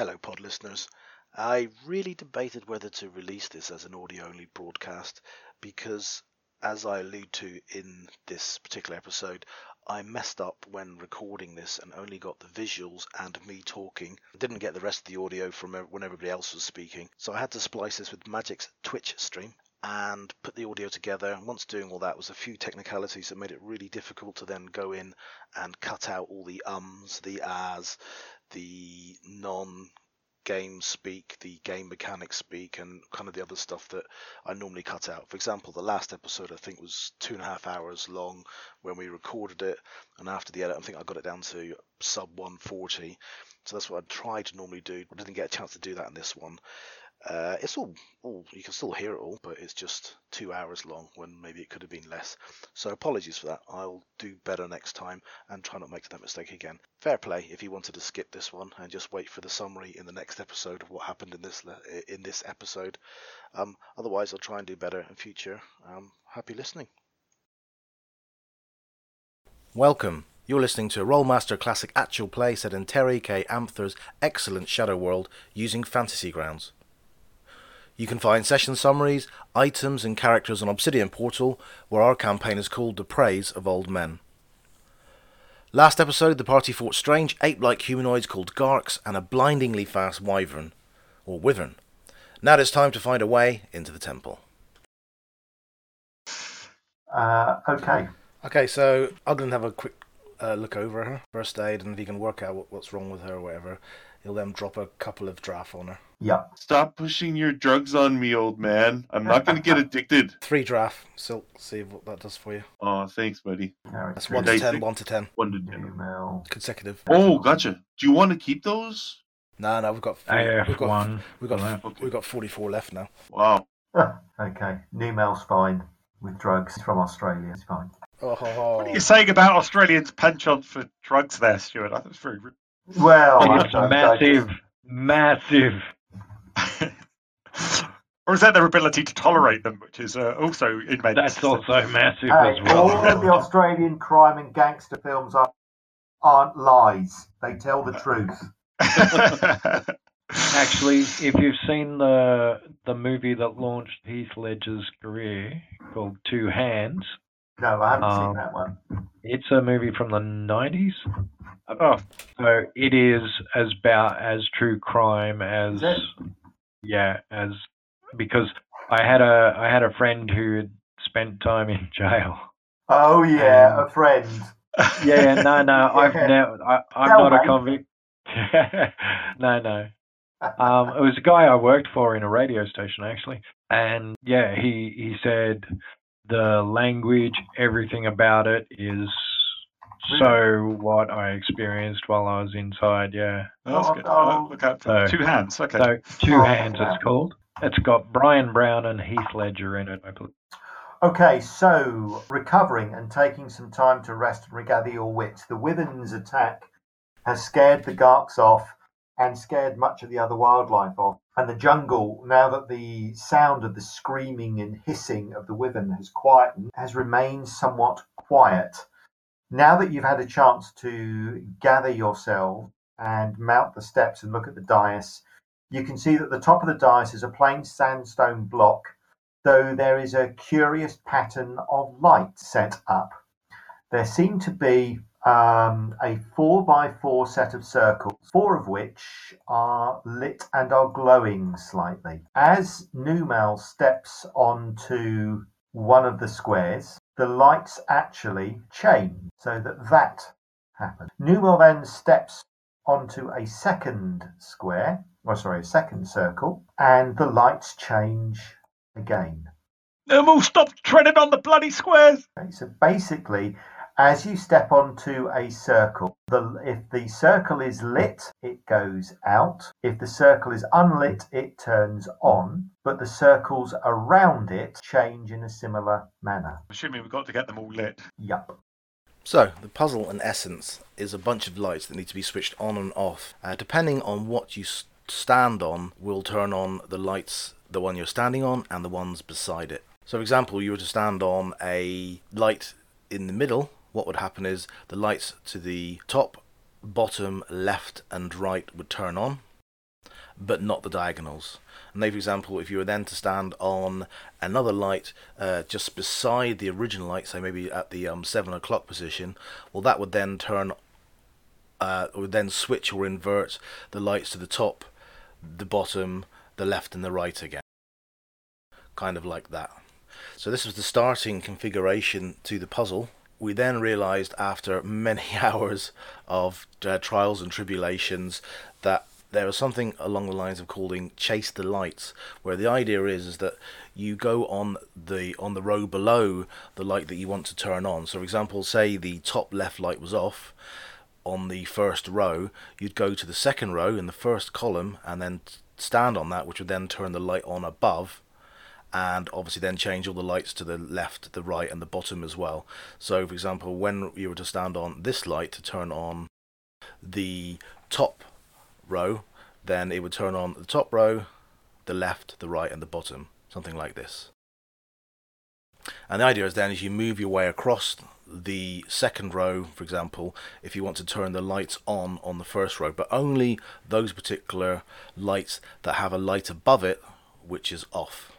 Hello, pod listeners. I really debated whether to release this as an audio only broadcast because, as I allude to in this particular episode, I messed up when recording this and only got the visuals and me talking. Didn't get the rest of the audio from when everybody else was speaking. So I had to splice this with Magic's Twitch stream and put the audio together. And once doing all that was a few technicalities that made it really difficult to then go in and cut out all the ums, the ahs, the non game speak, the game mechanics speak, and kind of the other stuff that I normally cut out. For example, the last episode I think was two and a half hours long when we recorded it, and after the edit, I think I got it down to sub 140. So that's what I tried to normally do. I didn't get a chance to do that in this one. Uh, it's all, all, you can still hear it all, but it's just two hours long when maybe it could have been less. So apologies for that. I'll do better next time and try not to make that mistake again. Fair play if you wanted to skip this one and just wait for the summary in the next episode of what happened in this in this episode. Um, otherwise, I'll try and do better in future. Um, happy listening. Welcome. You're listening to a Rolemaster Classic actual play set in Terry K. Amthor's excellent Shadow World using Fantasy Grounds. You can find session summaries, items, and characters on Obsidian Portal, where our campaign is called The Praise of Old Men. Last episode, the party fought strange ape like humanoids called Garks and a blindingly fast wyvern, or wyvern. Now it's time to find a way into the temple. Uh, okay. Okay, so I'm going to have a quick uh, look over her, first aid, and if you can work out what, what's wrong with her or whatever, he'll then drop a couple of draft on her. Yeah. Stop pushing your drugs on me, old man. I'm not going to get addicted. Three draft. So see what that does for you. Oh, thanks, buddy. No, That's it's one to ten. One to ten. One to ten. email. Consecutive. Oh, gotcha. Do you want to keep those? No, no, we've got AF we've got one. we've got Okay. we've got 44 left now. Wow. Ah, okay. Numal's fine with drugs from Australia. It's fine. Oh, ho, ho. What are you saying about Australians' penchant for drugs there, Stuart? I think it's very rude. Well, It's I- I- massive, massive. or is that their ability to tolerate them, which is uh, also immense? That's also massive Hey, as all of the. Australian crime and gangster films are, aren't lies. They tell the truth. Actually, if you've seen the the movie that launched Heath Ledger's career called Two Hands, No, I haven't Um, seen that one. it's a movie from the nineties. oh, So it is as about as true crime as Is it? Yeah as because I had a I had a friend who had spent time in jail. Oh yeah, um, a friend. Yeah, no, no, I've Yeah. never. I, I'm Tell not a convict. no, no. Um, it was a guy I worked for in a radio station actually, and yeah, he he said the language, everything about it is so what I experienced while I was inside. Yeah. Oh, that's Oh, good. no. Uh, look out for So- two hands. Okay. So two Oh, hands, yeah. it's called. It's got Bryan Brown and Heath Ledger in it, I believe. Okay, so recovering and taking some time to rest and regather your wits. The Wyvern's attack has scared the Garks off and scared much of the other wildlife off. And the jungle, now that the sound of the screaming and hissing of the Wyvern has quietened, has remained somewhat quiet. Now that you've had a chance to gather yourself and mount the steps and look at the dais, you can see that the top of the dais is a plain sandstone block though there is a curious pattern of light set up. There seem to be um, a four by four set of circles, four of which are lit and are glowing slightly. As Numal steps onto one of the squares, the lights actually change so that that happens. Numal then steps onto a second square, or sorry, a second circle, and the lights change again. Nermal, stop treading on the bloody squares. Okay, so basically, as you step onto a circle, the, if the circle is lit, it goes out. If the circle is unlit, it turns on. But the circles around it change in a similar manner. Assuming we've got to get them all lit. Yup. So, the puzzle in essence is a bunch of lights that need to be switched on and off. Uh, depending on what you s- stand on, will turn on the lights, the one you're standing on, and the ones beside it. So, for example, you were to stand on a light in the middle, what would happen is the lights to the top, bottom, left, and right would turn on. but not the diagonals. And for example, if you were then to stand on another light uh, just beside the original light, say maybe at the um, seven o'clock position, well, that would then turn, uh, would then switch or invert the lights to the top, the bottom, the left, and the right again. Kind of like that. So this was the starting configuration to the puzzle. We then realized after many hours of uh, trials and tribulations that there was something along the lines of calling chase the lights where the idea is, is that you go on the on the row below the light that you want to turn on. So for example say the top left light was off on the first row you'd go to the second row in the first column and then stand on that which would then turn the light on above and obviously then change all the lights to the left, the right, and the bottom as well. So, for example, when you were to stand on this light to turn on the top row, then it would turn on the top row, the left, the right, and the bottom, something like this. And the idea is then as you move your way across the second row, for example, if you want to turn the lights on on the first row, but only those particular lights that have a light above it which is off.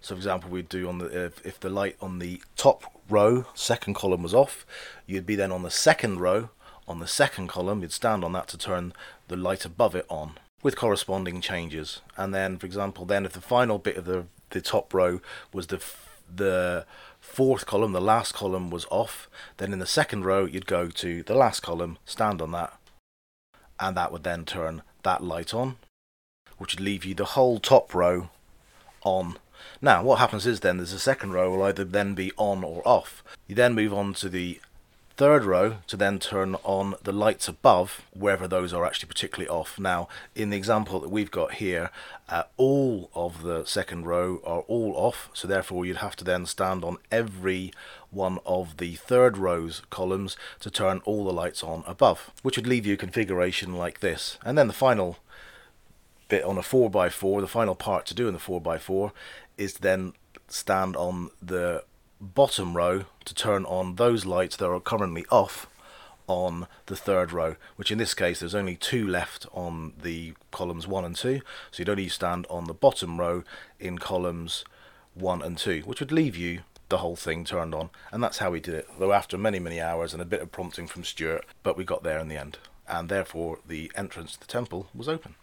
So, for example, we'd do on the if, if the light on the top row, second column was off, you'd be then on the second row on the second column. You'd stand on that to turn the light above it on with corresponding changes. And then, for example, then if the final bit of the the top row was the the fourth column, the last column was off, then in the second row you'd go to the last column, stand on that, and that would then turn that light on, which would leave you the whole top row on now, what happens is then there's a second row will either then be on or off. You then move on to the third row to then turn on the lights above wherever those are actually particularly off. Now, in the example that we've got here, uh, all of the second row are all off, so therefore you'd have to then stand on every one of the third row's columns to turn all the lights on above, which would leave you a configuration like this. And then the final bit on a 4x4, the final part to do in the 4x4 is then stand on the bottom row to turn on those lights that are currently off on the third row, which in this case there's only two left on the columns 1 and 2, so you'd only stand on the bottom row in columns 1 and 2, which would leave you the whole thing turned on, and that's how we did it, though after many, many hours and a bit of prompting from Stuart, but we got there in the end, and therefore the entrance to the temple was open.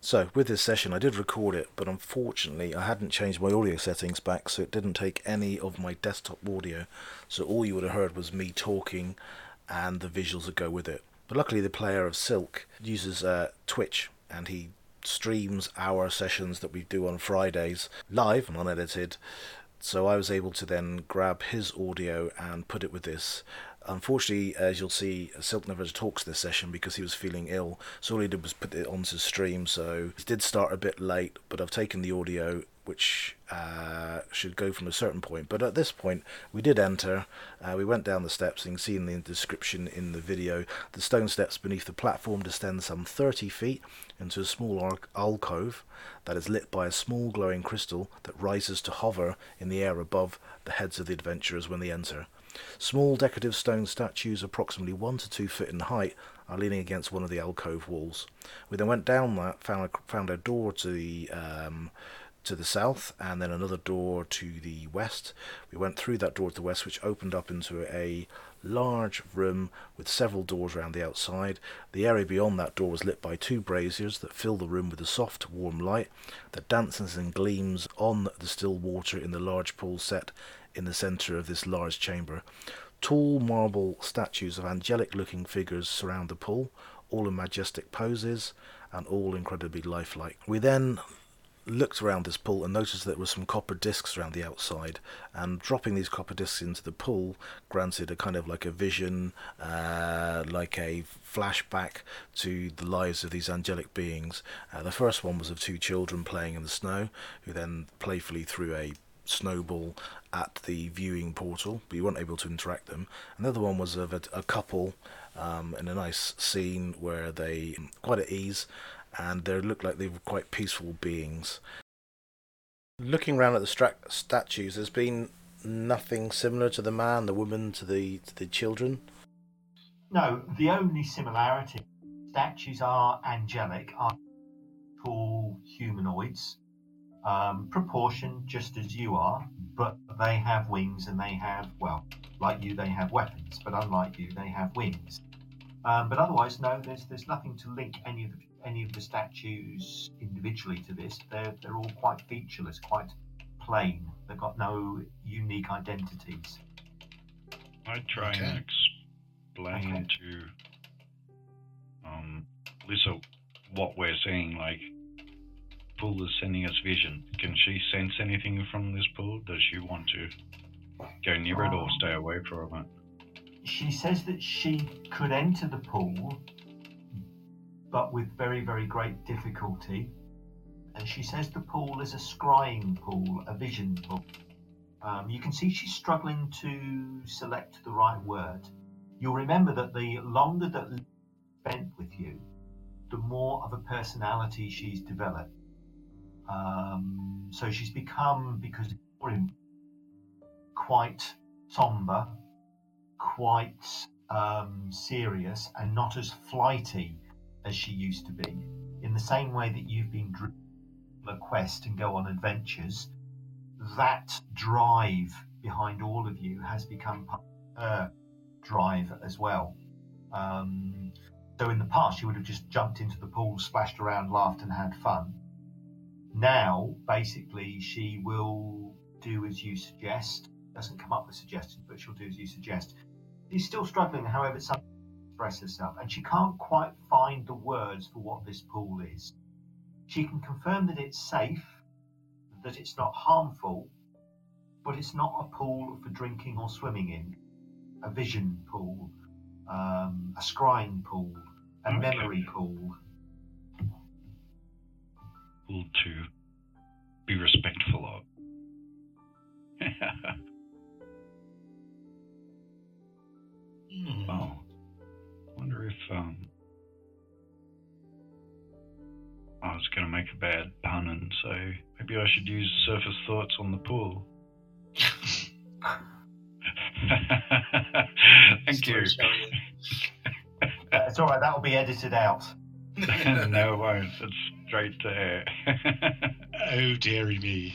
So, with this session, I did record it, but unfortunately, I hadn't changed my audio settings back, so it didn't take any of my desktop audio. So, all you would have heard was me talking and the visuals that go with it. But luckily, the player of Silk uses uh, Twitch and he streams our sessions that we do on Fridays live and unedited. So, I was able to then grab his audio and put it with this Unfortunately, as you'll see, Silk never talks this session because he was feeling ill, so all he did was put it onto stream, so it did start a bit late, but I've taken the audio which uh, should go from a certain point. But at this point, we did enter. Uh, we went down the steps, and you can see in the description in the video, the stone steps beneath the platform descend some 30 feet into a small alcove that is lit by a small glowing crystal that rises to hover in the air above the heads of the adventurers when they enter. Small decorative stone statues, approximately one to two feet in height, are leaning against one of the alcove walls. We then went down that, found a, found a door to the um, to the south, and then another door to the west. We went through that door to the west, which opened up into a large room with several doors around the outside. The area beyond that door was lit by two braziers that fill the room with a soft, warm light that dances and gleams on the still water in the large pool set in the centre of this large chamber. Tall marble statues of angelic looking figures surround the pool, all in majestic poses and all incredibly lifelike. We then looked around this pool and noticed that there were some copper discs around the outside and dropping these copper discs into the pool granted a kind of like a vision uh, like a flashback to the lives of these angelic beings uh, the first one was of two children playing in the snow who then playfully threw a snowball at the viewing portal, but you weren't able to interact them. Another one was of a, a couple um, in a nice scene where they quite at ease, and they looked like they were quite peaceful beings. Looking around at the stra- statues, there's been nothing similar to the man, the woman, to the to the children. No, the only similarity statues are angelic, are tall humanoids, um, proportioned just as you are, but they have wings and they have, well, like you, they have weapons, but unlike you, they have wings. Um, but otherwise, no, there's there's nothing to link any of the, any of the statues individually to this. They're they're all quite featureless, quite plain. They've got no unique identities. I try Okay. and explain Okay. to um, Lisa what we're seeing. Like, pool is sending us vision. Can she sense anything from this pool? Does she want to go near it or Um, stay away from it? She says that she could enter the pool, but with very, very great difficulty. And she says the pool is a scrying pool, a vision pool. Um, you can see she's struggling to select the right word. You'll remember that the longer that spent with you, the more of a personality she's developed. Um, so she's become, because quite somber, quite um, serious, and not as flighty as she used to be. In the same way that you've been driven a quest and go on adventures, that drive behind all of you has become her drive as well. Um, so in the past, you would have just jumped into the pool, splashed around, laughed, and had fun. Now, basically, she will do as you suggest. Doesn't come up with suggestions, but she'll do as you suggest. She's still struggling, however, to express herself, and she can't quite find the words for what this pool is. She can confirm that it's safe, that it's not harmful, but it's not a pool for drinking or swimming in. A vision pool, um, a scrying pool, a Okay. memory pool. Pool to be respectful of. Hmm. Well, wonder if um, I was going to make a bad pun and say maybe I should use surface thoughts on the pool. Thank you. It's all right. That will be edited out. no, it won't. It's straight to oh, dearie me.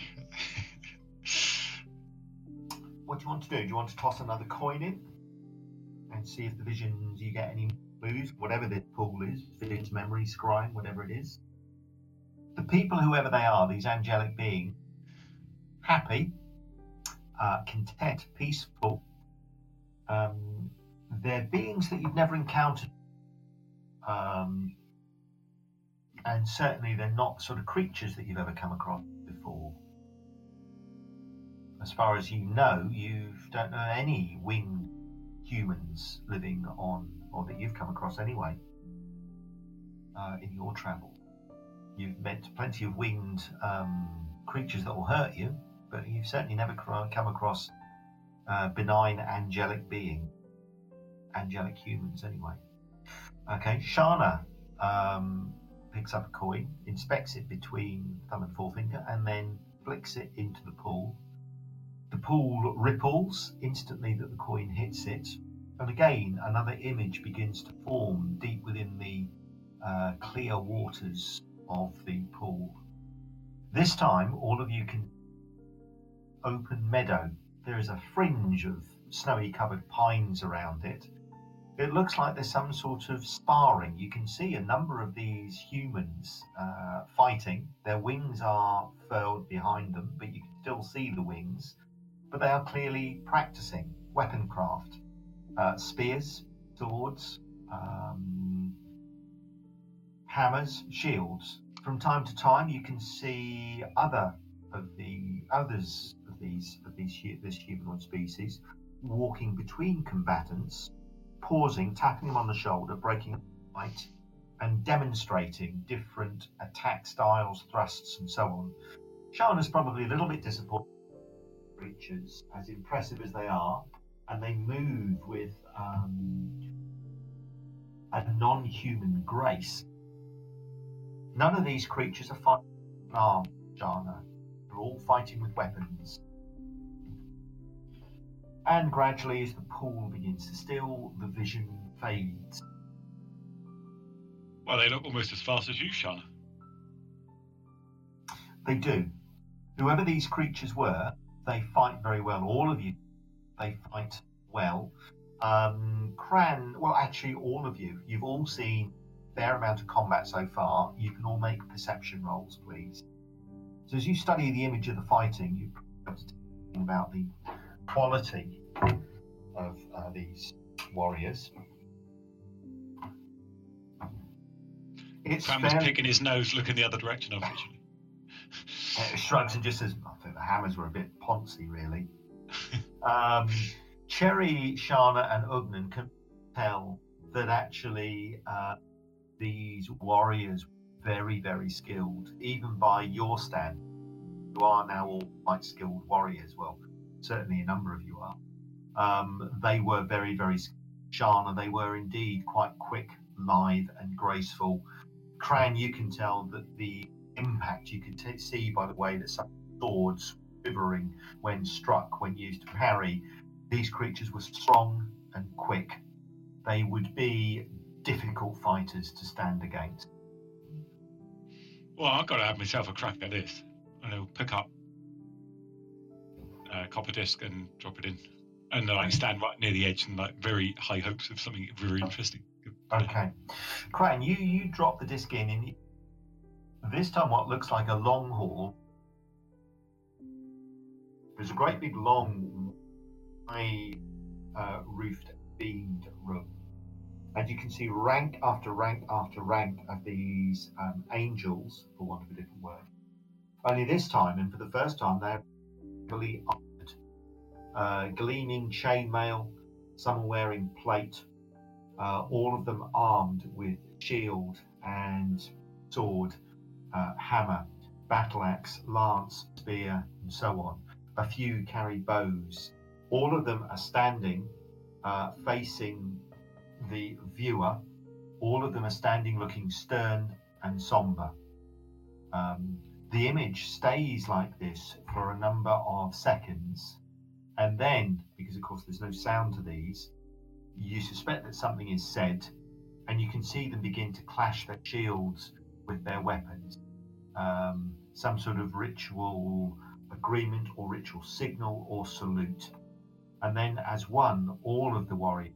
What do you want to do? Do you want to toss another coin in and see if the visions you get any clues, whatever the pool is, visions, memory, scrying, whatever it is? The people, whoever they are, these angelic beings, happy, uh, content, peaceful. Um, they're beings that you've never encountered, um, and certainly they're not sort of creatures that you've ever come across before as far as you know, you don't know any winged humans living on, or that you've come across anyway, uh, in your travel. You've met plenty of winged um, creatures that will hurt you, but you've certainly never come across uh, benign angelic being, angelic humans anyway. Okay, Shana um, picks up a coin, inspects it between thumb and forefinger, and then flicks it into the pool the pool ripples instantly that the coin hits it, and again another image begins to form deep within the uh, clear waters of the pool. This time, all of you can open meadow. There is a fringe of snowy covered pines around it. It looks like there's some sort of sparring. You can see a number of these humans uh, fighting. Their wings are furled behind them, but you can still see the wings but they are clearly practicing weaponcraft, uh, spears, swords, um, hammers, shields. From time to time, you can see other of the others of these of these this humanoid species walking between combatants, pausing, tapping him on the shoulder, breaking a fight, and demonstrating different attack styles, thrusts, and so on. Shana's probably a little bit disappointed creatures, as impressive as they are, and they move with um, a non human grace. None of these creatures are fighting arms, Shana. They're all fighting with weapons. And gradually, as the pool begins to still, the vision fades. Well, they look almost as fast as you, Shana. They do. Whoever these creatures were, they fight very well. All of you, they fight well. Um, Cran, well, actually, all of you, you've all seen a fair amount of combat so far. You can all make perception rolls, please. So as you study the image of the fighting, you have to think about the quality of uh, these warriors. It's fairly- picking his nose, looking the other direction, unfortunately. uh, shrugs and just says, I think the hammers were a bit poncy, really. um, Cherry, Shana, and Ugnan can tell that actually uh, these warriors were very, very skilled, even by your stand. You are now all quite skilled warriors. Well, certainly a number of you are. Um, they were very, very. Shana, they were indeed quite quick, lithe, and graceful. Cran, you can tell that the impact you can t- see by the way that some swords quivering when struck, when used to parry. These creatures were strong and quick. They would be difficult fighters to stand against. Well, I've got to have myself a crack at this. And I'll pick up a copper disc and drop it in. And then I stand right near the edge and like very high hopes of something very interesting. Okay. Cran, you, you drop the disc in, and this time what looks like a long hall. There's a great big long, high uh, roofed, beamed room. And you can see rank after rank after rank of these um, angels, for want of a different word. Only this time, and for the first time, they're armored. Uh, gleaming chainmail, some are wearing plate, uh, all of them armed with shield and sword, uh, hammer, battle axe, lance, spear, and so on. A few carry bows. All of them are standing uh, facing the viewer. All of them are standing looking stern and somber. Um, the image stays like this for a number of seconds, and then, because of course there's no sound to these, you suspect that something is said, and you can see them begin to clash their shields with their weapons. Um, some sort of ritual agreement or ritual signal or salute. And then, as one, all of the warriors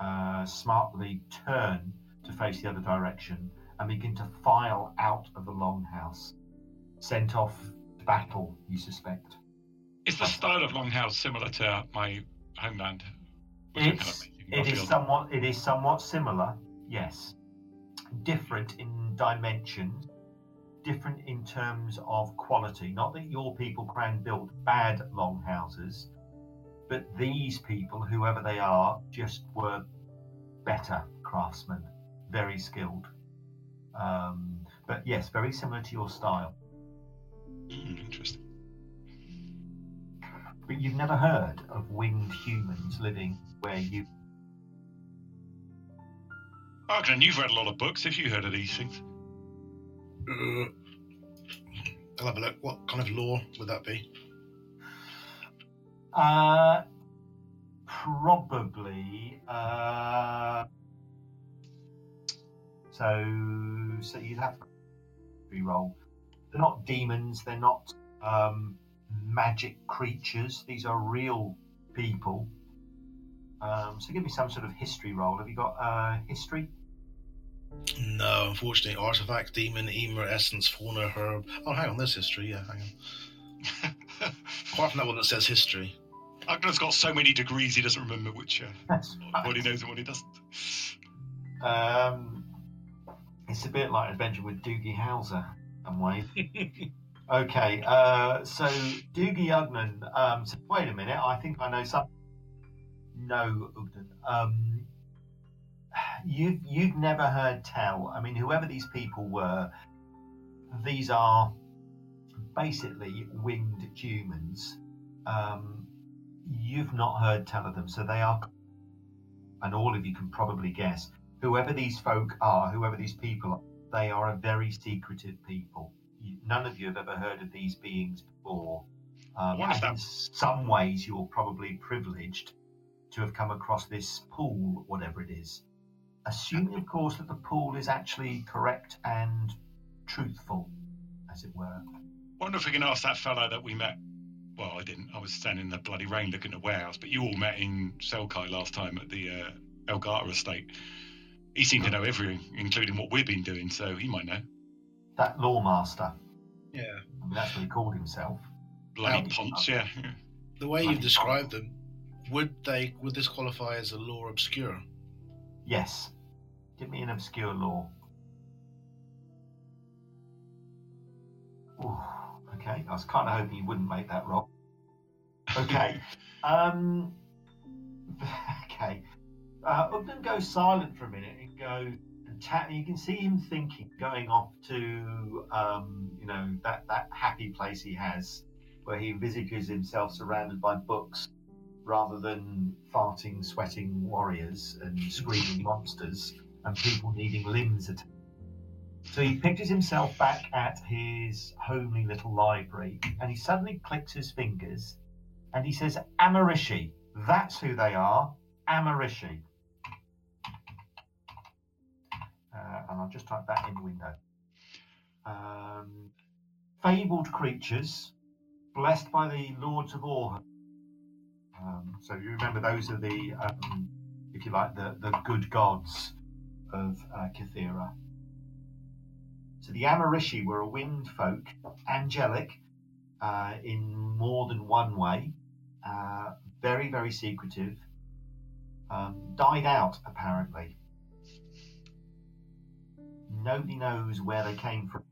uh, smartly turn to face the other direction and begin to file out of the longhouse, sent off to battle, you suspect. Is the style of Longhouse similar to my homeland? Which I'm kind of It's, it is somewhat it is somewhat similar, yes. Different in dimensions, different in terms of quality. Not that your people Cran built bad longhouses, but these people, whoever they are, just were better craftsmen, very skilled. Um, but yes, very similar to your style. Mm, interesting. But you've never heard of winged humans living where you Ogden, you've read a lot of books. Have you heard of these things? Uh, I'll have a look. What kind of lore would that be? Uh, probably. Uh, so, so you'd have to re-roll. They're not demons. They're not um, magic creatures. These are real people. Um, so give me some sort of history roll. Have you got uh, history? No, unfortunately, artifact, demon, emer, essence, fauna, herb. Oh, hang on, there's history. Yeah, hang on. Apart from that one that says history. Ogden's got so many degrees he doesn't remember which uh, That's what he knows and what he doesn't. Um, it's a bit like Adventure with Doogie Howser, in some ways. okay, uh, so Doogie Ugnan. Um, so wait a minute, I think I know something. No, Ugnan. Um, you've you've never heard tell. I mean, whoever these people were, these are basically winged humans. Um, you've not heard tell of them, so they are, and all of you can probably guess whoever these folk are, whoever these people are, they are a very secretive people. You, none of you have ever heard of these beings before. Um, What is and that? in some ways, you're probably privileged to have come across this pool, whatever it is. assuming, of course, that the pool is actually correct and truthful, as it were. Wonder if we can ask that fellow that we met. Well, I didn't. I was standing in the bloody rain looking at the warehouse, but you all met in Selkai last time at the uh, Elgata estate. He seemed to know everything, including what we've been doing, so he might know. That loremaster. Yeah. I mean, that's what he called himself. Bloody Ponce, yeah. The way you've described them, would they would this qualify as a lore obscure? Yes. Give me an obscure lore. Ooh, okay, I was kind of hoping you wouldn't make that wrong. Okay. um. Okay. Uh, Ugden goes silent for a minute and go You can see him thinking, going off to, um, you know, that that happy place he has, where he envisages himself surrounded by books rather than farting, sweating warriors and screaming monsters and people needing limbs. So he pictures himself back at his homely little library and he suddenly clicks his fingers and he says, Amarishi. That's who they are. Amarishi. And I'll just type that in the window. Um, fabled creatures, blessed by the lords of Orhan. Um, so you remember those are the, um, if you like, the, the good gods of uh. So the Amarishi were a winged folk, angelic uh, in more than one way, uh, very, very secretive, um, died out apparently. Nobody knows where they came from.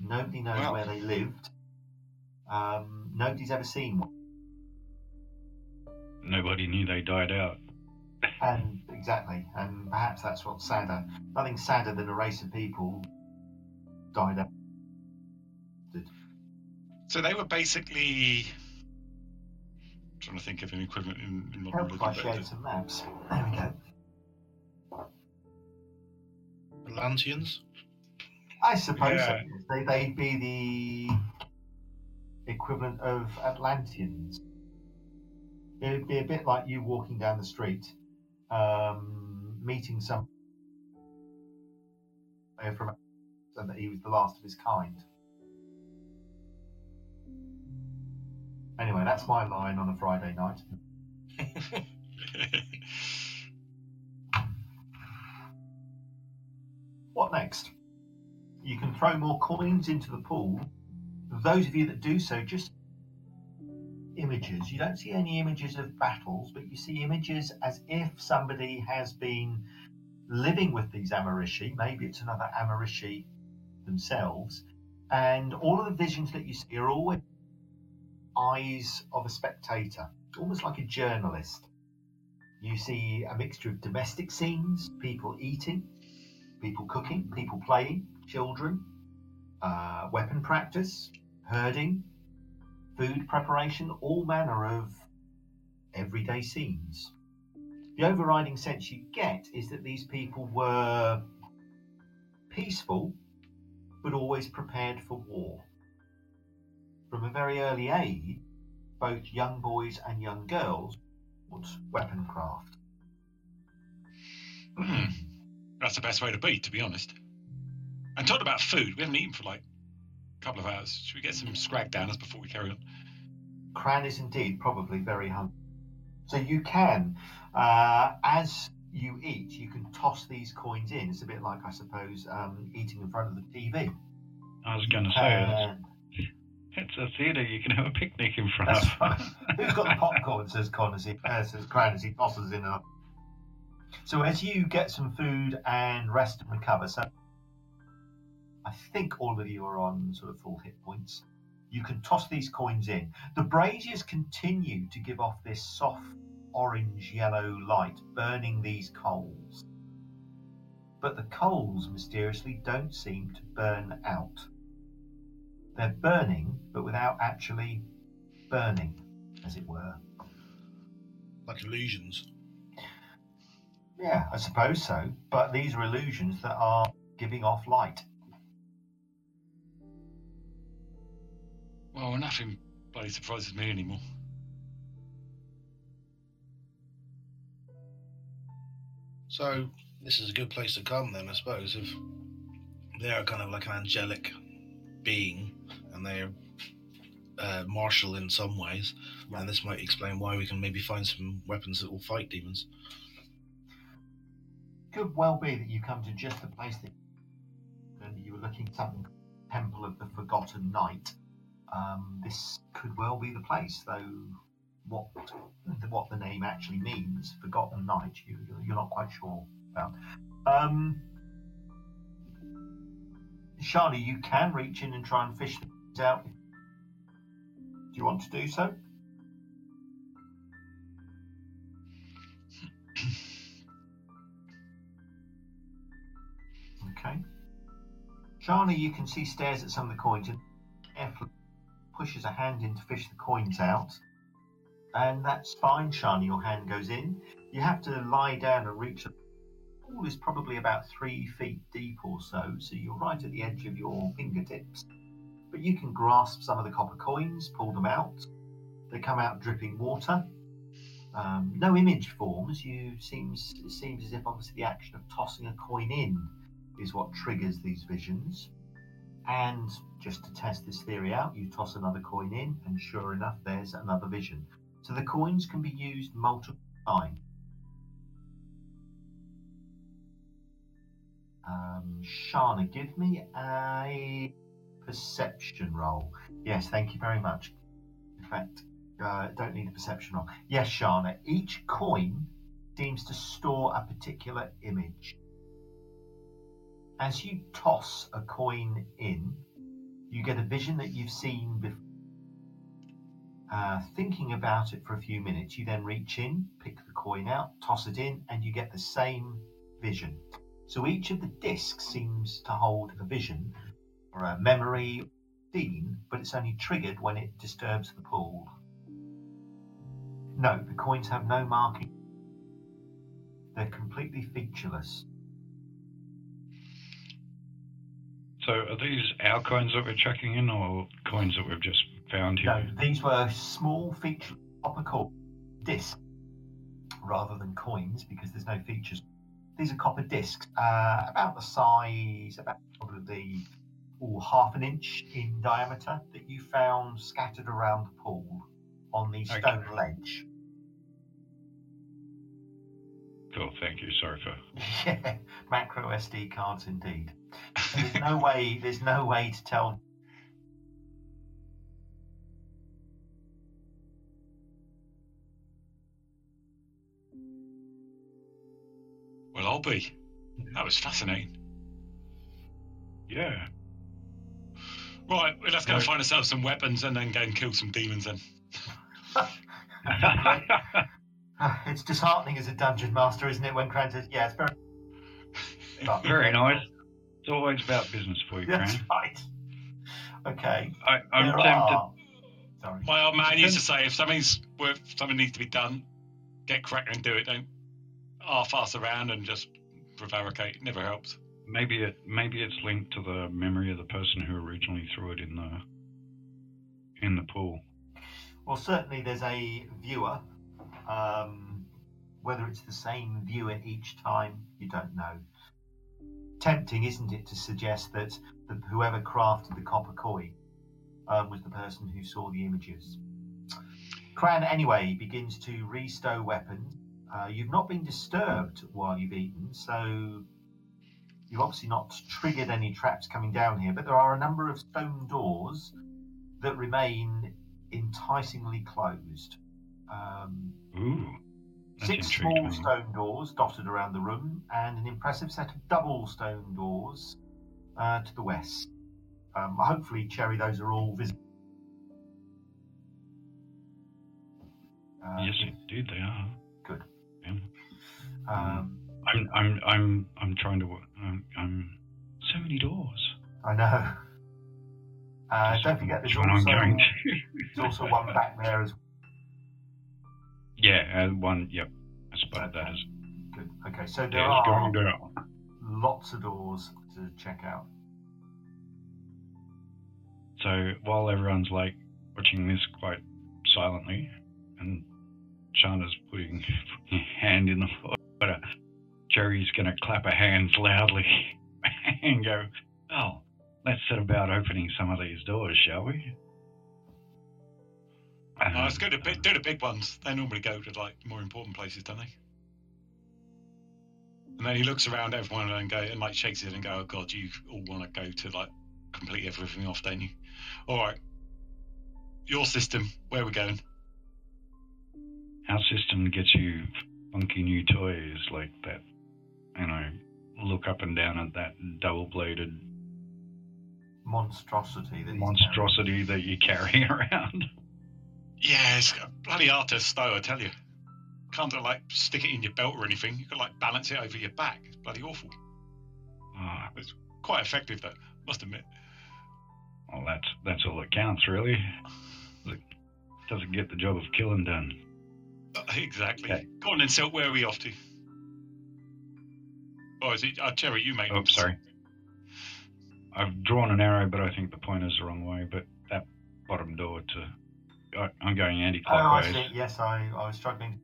Nobody knows Wow. where they lived. Um, nobody's ever seen one. Nobody knew they died out. And exactly, and perhaps that's what's sadder. Nothing sadder than a race of people died out. So they were basically. trying to think of an equivalent in, in modern Help if I shared some maps. There we go. Atlanteans? I suppose. Yeah. They, they'd be the equivalent of Atlanteans. It'd be a bit like you walking down the street, um, meeting some from and that he was the last of his kind. Anyway, that's my line on a Friday night. What next? You can throw more coins into the pool. Those of you that do so, just images. You don't see any images of battles, but you see images as if somebody has been living with these Amarishi. Maybe it's another Amarishi themselves. And all of the visions that you see are always eyes of a spectator, almost like a journalist. You see a mixture of domestic scenes, people eating, people cooking, people playing, children, uh, weapon practice, herding, food preparation, all manner of everyday scenes. The overriding sense you get is that these people were peaceful, but always prepared for war. From a very early age, both young boys and young girls taught weapon craft. That's the best way to be, to be honest. And talking about food, we haven't eaten for like a couple of hours. Should we get some scrag down us before we carry on? Cran is indeed probably very hungry. So you can, uh, as you eat, you can toss these coins in. It's a bit like, I suppose, um, eating in front of the TV. I was going to say, Uh, it's, it's a theatre you can have a picnic in front that's of. right. Who's got the popcorn? Says Con as he uh, says Cran as he tosses in. A... So as you get some food and rest and recover, so I think all of you are on sort of full hit points. You can toss these coins in. The braziers continue to give off this soft orange yellow light, burning these coals. But the coals mysteriously don't seem to burn out. They're burning, but without actually burning, as it were. Like illusions. Yeah, I suppose so. But these are illusions that are giving off light. Well, nothing bloody surprises me anymore. So this is a good place to come then, I suppose. If they are kind of like an angelic being and they're uh, martial in some ways, and this might explain why we can maybe find some weapons that will fight demons. Could well be that you come to just the place that you were looking at something Temple of the Forgotten Knight. Um, this could well be the place, though. What what the name actually means, Forgotten Knight, you, you're not quite sure about. Um, Shani, you can reach in and try and fish things out. Do you want to do so? Okay. Shani, you can see stares at some of the coins and carefully pushes a hand in to fish the coins out. And that's fine, Shani. Your hand goes in. You have to lie down and reach the pool is probably about three feet deep or so, so you're right at the edge of your fingertips. But you can grasp some of the copper coins, pull them out. They come out dripping water. Um, no image forms. You seems it seems as if obviously the action of tossing a coin in is what triggers these visions. And just to test this theory out, you toss another coin in, and sure enough, there's another vision. So the coins can be used multiple times. Um, Shana, give me a perception roll. Yes, thank you very much. In fact, uh, don't need a perception roll. Yes, Shana, each coin seems to store a particular image. As you toss a coin in, you get a vision that you've seen before. Uh, thinking about it for a few minutes, you then reach in, pick the coin out, toss it in, and you get the same vision. So each of the discs seems to hold a vision or a memory scene, but it's only triggered when it disturbs the pool. No, the coins have no marking. They're completely featureless. So are these our coins that we're chucking in, or coins that we've just found here? No, these were small feature copper core discs rather than coins because there's no features. These are copper discs, uh, about the size, about probably oh, half an inch in diameter, that you found scattered around the pool on the Okay. stone ledge. Cool, thank you. Sorry for. Yeah, macro SD cards indeed. There's no way. There's no way to tell. Well, I'll be. That was fascinating. Yeah. Right, well, let's go Right. find ourselves some weapons and then go and kill some demons then. Ah, It's disheartening as a dungeon master, isn't it? When Cran says, "Yeah, it's very." But- Very nice. It's always about business for you, That's right. Okay. I, I'm there tempted. are- Sorry. My old man used to say, if something's worth, something needs to be done, get cracking and do it. Don't half-ass around and just prevaricate. It never helps. Maybe it maybe it's linked to the memory of the person who originally threw it in the in the pool. Well, certainly there's a viewer. Um, whether it's the same viewer each time, you don't know. Tempting, isn't it, to suggest that the, whoever crafted the copper coin um, was the person who saw the images? Cran, anyway, begins to restow weapons. Uh, you've not been disturbed while you've eaten, so you've obviously not triggered any traps coming down here, but there are a number of stone doors that remain enticingly closed. Um, Ooh, six small me. stone doors dotted around the room, and an impressive set of double stone doors uh, to the west. Um, hopefully, Cherry, those are all visible. Uh, Yes, indeed they are. Good. Yeah. Um, I'm I'm I'm I'm trying to. I'm, I'm so many doors. I know. Uh, don't forget, there's also, there's also one back there as yeah, uh, one. Yep, I spotted that Okay. as. good. Okay, so there Yeah, are down. lots of doors to check out. So while everyone's like watching this quite silently, and Shana's putting her hand in the water, Jerry's going to clap her hands loudly and go, "Oh, let's set about opening some of these doors, shall we?" Oh, Um, let's go to big, do the big ones. They normally go to like more important places, don't they? And then he looks around everyone and go and like shakes his head and go, "Oh God, you all want to go to like complete everything off, don't you?" All right. Your system. Where are we going? our system gets you funky new toys like that. You know, look up and down at that double-bladed Monstrosity. That monstrosity that you're carrying around. Yeah, it's bloody hard to stow, I tell you. Can't like stick it in your belt or anything. You can like balance it over your back. It's bloody awful. Ah, it's Quite effective though, must admit. well, that's that's all that counts, really. It doesn't get the job of killing done. Uh, exactly. Okay. Go on then, Silk. Where are we off to? Oh, is it? Uh, Jerry, you make. Oh, sorry. I've drawn an arrow, but I think the pointer's the wrong way. But that bottom door to, I'm going Oh, I anti-clockwise. see. Yes, I, I was struggling.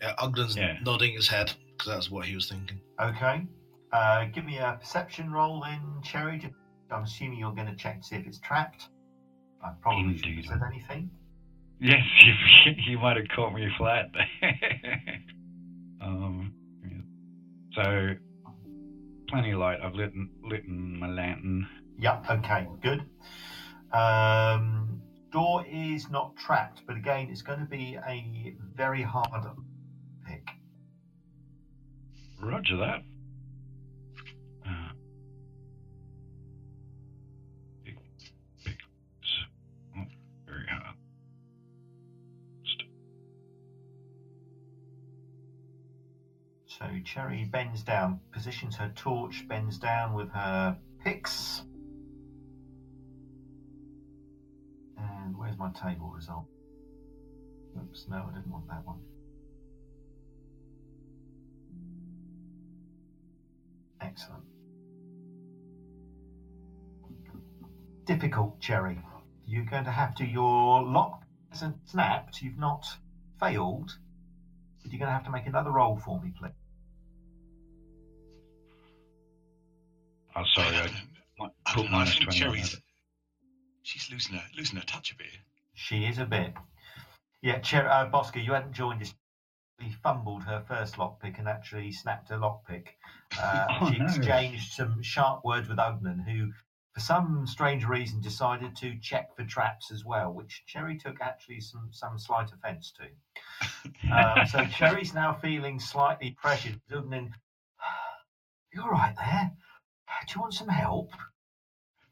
Yeah, Ogden's Yeah. nodding his head because that's what he was thinking. Okay. Uh, give me a perception roll then, Cherry. I'm assuming you're going to check to see if it's trapped. I probably shouldn't have said anything. Yes, you, you might have caught me flat. um, yeah. so plenty of light. I've lit lit my lantern. Yeah, okay, good. Um, door is not trapped, but again, it's going to be a very hard pick. Roger that. Uh, oh, very hard. So Cherry bends down, positions her torch, bends down with her picks. My table result? Oops, no, I didn't want that one. Excellent. Difficult, Cherry. You're going to have to. Your lock hasn't snapped. You've not failed. But you're going to have to make another roll for me, please. Oh, sorry, I, I, I I, don't minus think 20 Cherry's. She's losing her losing her touch a bit. She is a bit. Yeah, Cher- uh, Bosco, you hadn't joined us. She fumbled her first lockpick and actually snapped her lockpick. Uh, Oh, she no. exchanged some sharp words with Ogden, who, for some strange reason, decided to check for traps as well, which Cherry took actually some, some slight offence to. Um, so Cherry's now feeling slightly pressured. Ogden, you all right there? Do you want some help?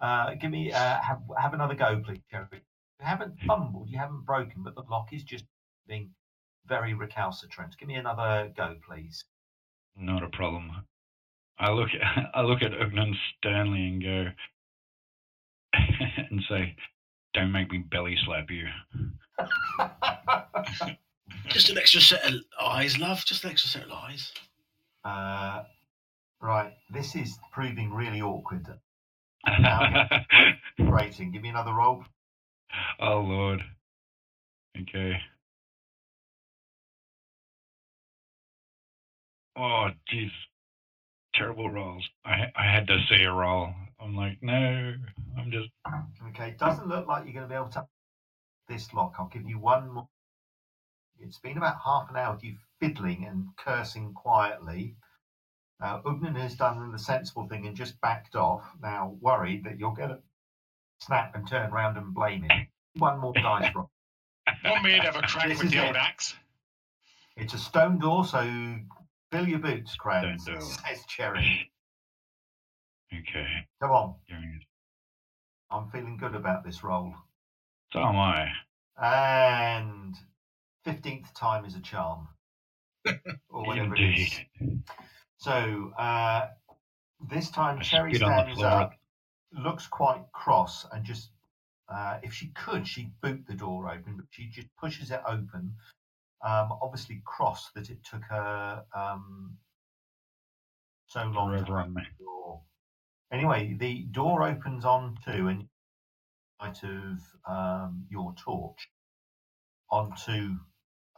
Uh, give me uh, have have another go, please, Cherry. You haven't fumbled, you haven't broken, but the lock is just being very recalcitrant. Give me another go, please. Not a problem. I look at I look at Ugnan sternly and go and say, "Don't make me belly slap you." Just an extra set of eyes, love. Just an extra set of eyes. uh, right, this is proving really awkward. Rating. Give me another roll. Oh Lord. Okay. Oh jeez. Terrible rolls. I I had to see a roll. I'm like, no. I'm just Okay, doesn't look like you're going to be able to this lock. I'll give you one more. It's been about half an hour of you fiddling and cursing quietly. Uh, Ugnan has done the sensible thing and just backed off, now worried that you're going to snap and turn around and blame him. One more dice roll. Want me to have a crack This with the it. old axe? It's a stone door, so fill your boots, Stone says Cherry. okay. Come on, I'm feeling good about this roll. So am I. And 15th time is a charm. or whatever it is. Indeed. So uh, this time I Cherry spit on the stands up, looks quite cross, and just uh, if she could, she'd boot the door open, but she just pushes it open. Um, obviously, cross that it took her um, so long to open the door. Anyway, the door opens on to, and light of um, your torch onto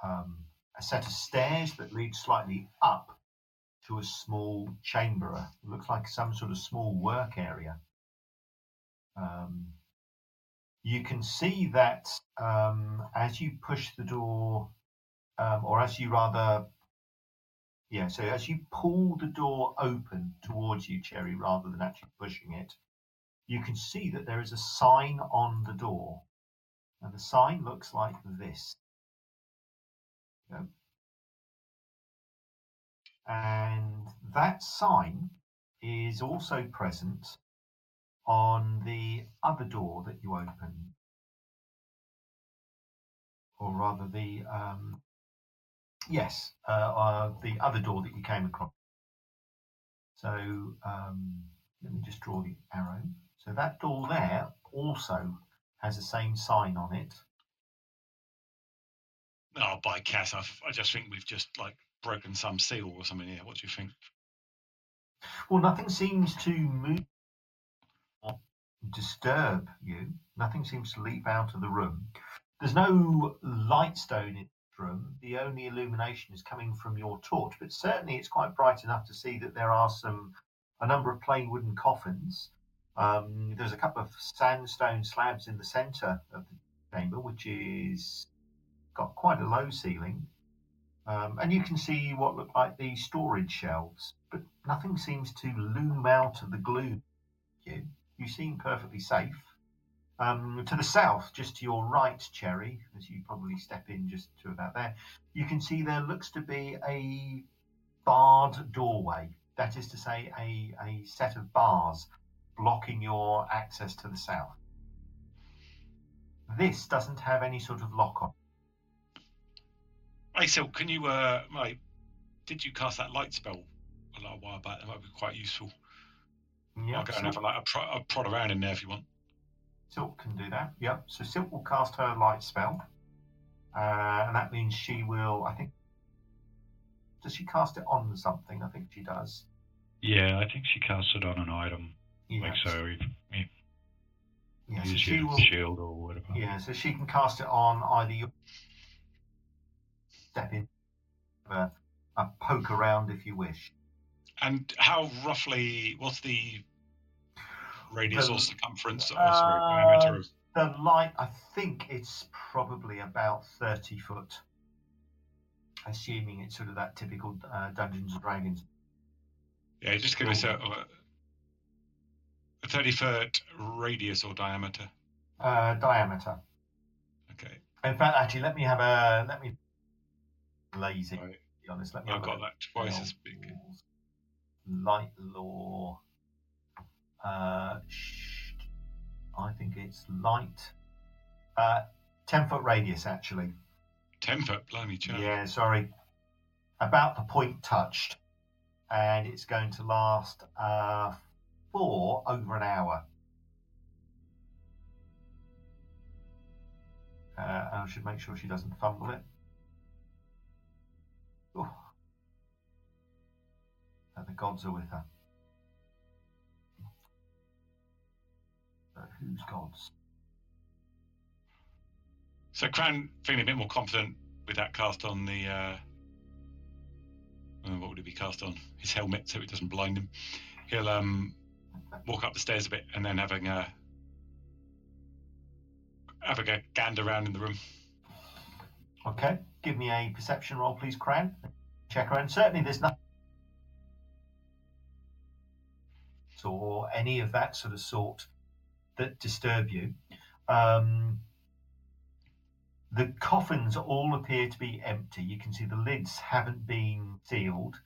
um, a set of stairs that lead slightly up to a small chamber. It looks like some sort of small work area. Um, you can see that um, as you push the door, um, or as you rather, yeah, so as you pull the door open towards you, Cherry, rather than actually pushing it, you can see that there is a sign on the door. And the sign looks like this. And that sign is also present on the other door that you opened. Or rather, the, um, yes, uh, uh, the other door that you came across. So um, let me just draw the arrow. So that door there also has the same sign on it. Oh, by Cass, I, I just think we've just like broken some seal or something here. What do you think? Well, nothing seems to move disturb you. Nothing seems to leap out of the room. There's no light stone in the room. The only illumination is coming from your torch, but certainly it's quite bright enough to see that there are some a number of plain wooden coffins. Um, there's a couple of sandstone slabs in the centre of the chamber, which is got quite a low ceiling. Um, and you can see what look like the storage shelves, but nothing seems to loom out of the gloom. You, you seem perfectly safe. Um, to the south, just to your right, Cherry, as you probably step in just to about there, you can see there looks to be a barred doorway. That is to say, a, a set of bars blocking your access to the south. This doesn't have any sort of lock on. Hey, Sil, can you, uh, mate, did you cast that light spell a little while back? That might be quite useful. Yep, I'll go and have a, like, a, pro- a prod around in there if you want. Silk can do that. Yep. So Silk will cast her light spell, uh, and that means she will. I think. Does she cast it on something? I think she does. Yeah, I think she casts it on an item. Yeah. Like so, if, if yeah, so she will. shield or whatever. Yeah, so she can cast it on either your step in, a, a poke around if you wish. And how roughly, what's the radius The- or circumference or Uh, sorry, diameter of The light, I think it's probably about thirty foot, assuming it's sort of that typical uh, Dungeons and Dragons. Yeah, just give us a, a 30 foot radius or diameter. Uh, diameter. Okay. In fact, actually, let me have a let me lazy. Right. Be honest, let me. I've got that twice as big. Light law. Uh, sh- I think it's light. Uh, ten foot radius, actually. 10 foot, blimey, chap. Yeah, sorry. About the point touched, and it's going to last uh, for over an hour. Uh, I should make sure she doesn't fumble it. And the gods are with her. So whose gods? So Cran feeling a bit more confident with that cast on the. Uh, uh, what would it be cast on? His helmet, so it doesn't blind him. He'll um, walk up the stairs a bit and then having a having a gander around in the room. Okay, give me a perception roll, please, Cran. Check around. Certainly, there's nothing or any of that sort of sort that disturb you. Um, the coffins all appear to be empty. You can see the lids haven't been sealed.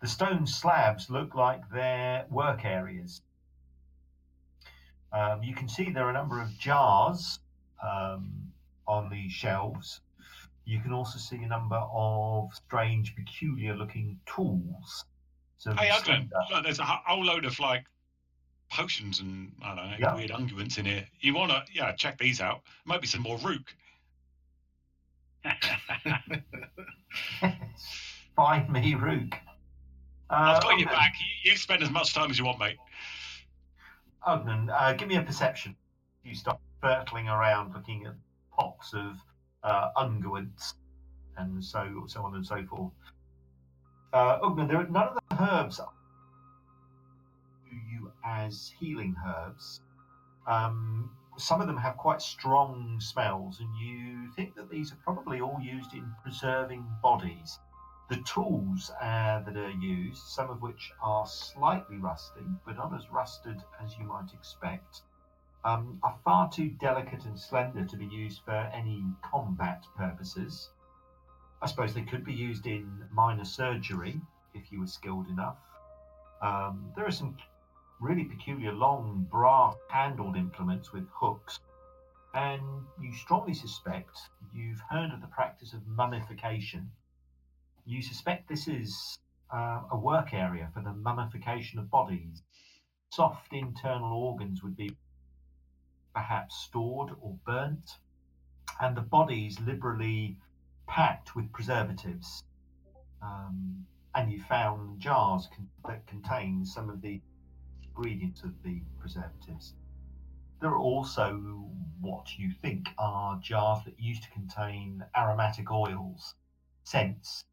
The stone slabs look like they're work areas. Um, you can see there are a number of jars um, on the shelves. You can also see a number of strange, peculiar looking tools. Hey, look, there's a whole load of like potions and I don't know Yeah. weird unguents in here. You wanna yeah check these out? Might be some more rook. Find me, Rook. Uh, I've got your Ugnan- back. You, you spend as much time as you want, mate. Ugnan, uh, give me a perception. You start birtling around looking at pots of uh, unguents and so so on and so forth. Uh, Ugnan, there are, none of the herbs you as healing herbs. Um, some of them have quite strong smells, and you think that these are probably all used in preserving bodies. The tools uh, that are used, some of which are slightly rusty, but not as rusted as you might expect, um, are far too delicate and slender to be used for any combat purposes. I suppose they could be used in minor surgery if you were skilled enough. Um, there are some really peculiar long brass handled implements with hooks. And you strongly suspect you've heard of the practice of mummification. You suspect this is uh, a work area for the mummification of bodies. Soft internal organs would be perhaps stored or burnt, and the bodies liberally packed with preservatives. Um, and you found jars con- that contain some of the ingredients of the preservatives. There are also what you think are jars that used to contain aromatic oils, scents,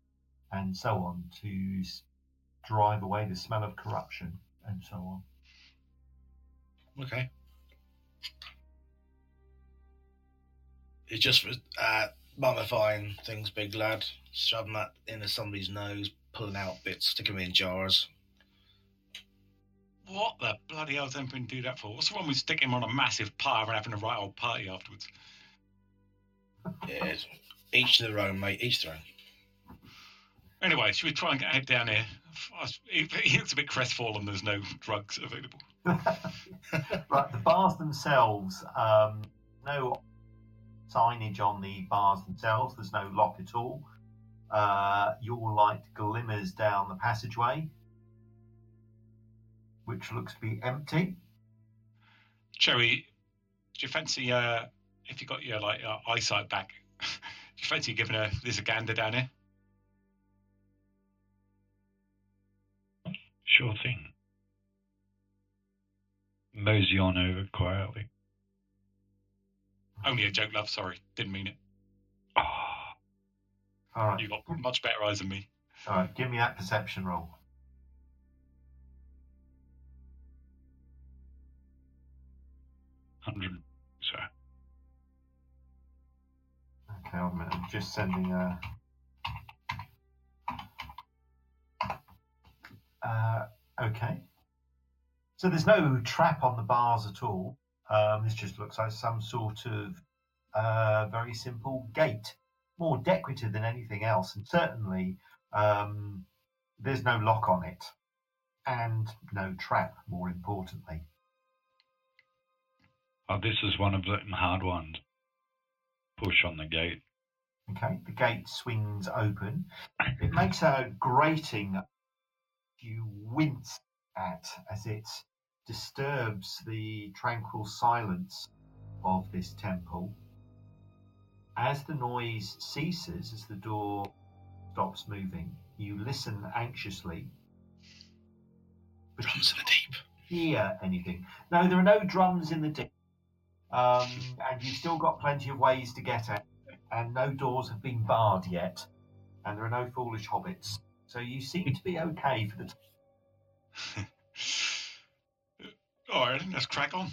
and so on to drive away the smell of corruption and so on. Okay. It's just uh, mummifying things, big lad. Shoving that into somebody's nose, pulling out bits, sticking them in jars. What the bloody hell's does anyone do that for? What's the wrong with sticking him on a massive pyre and having a right old party afterwards? Yeah, each to their own, mate. Each their own. Anyway, should we try and get head down here? He, he looks a bit crestfallen. There's no drugs available. right, the bars themselves, um, no signage on the bars themselves. There's no lock at all. Uh, your light glimmers down the passageway, which looks to be empty. Cherry, do you fancy uh, if you got your like uh, eyesight back? do you fancy giving a this a gander down here? Sure thing. Mosey on over quietly. Only a joke, love. Sorry, didn't mean it. Ah, All right, You got much better eyes than me. all right. Give me that perception roll. Hundred. So Okay. I'm just sending a. Uh, okay. So there's no trap on the bars at all. Um, this just looks like some sort of uh, very simple gate, more decorative than anything else, and certainly um, there's no lock on it, and no trap. More importantly, oh, this is one of the hard ones. Push on the gate. Okay, the gate swings open. It makes a grating you wince at as it disturbs the tranquil silence of this temple. As the noise ceases, as the door stops moving, you listen anxiously. But Drums in the deep. hear anything. No, there are no drums in the deep. Um, and you've still got plenty of ways to get out, and no doors have been barred yet, and there are no foolish hobbits. So you seem to be okay for the. T- All right, let's crack on.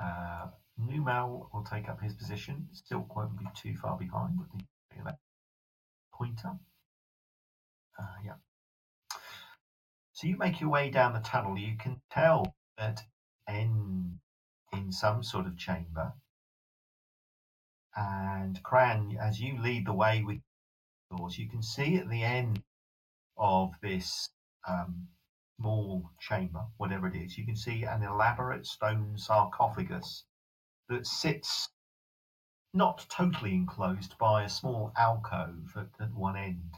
uh, Numal will take up his position. Still won't be too far behind. I think look at that pointer. Uh, yeah. So you make your way down the tunnel. You can tell that end in some sort of chamber. And Cran, as you lead the way with doors, you can see at the end of this um, small chamber, whatever it is, you can see an elaborate stone sarcophagus that sits not totally enclosed by a small alcove at, at one end.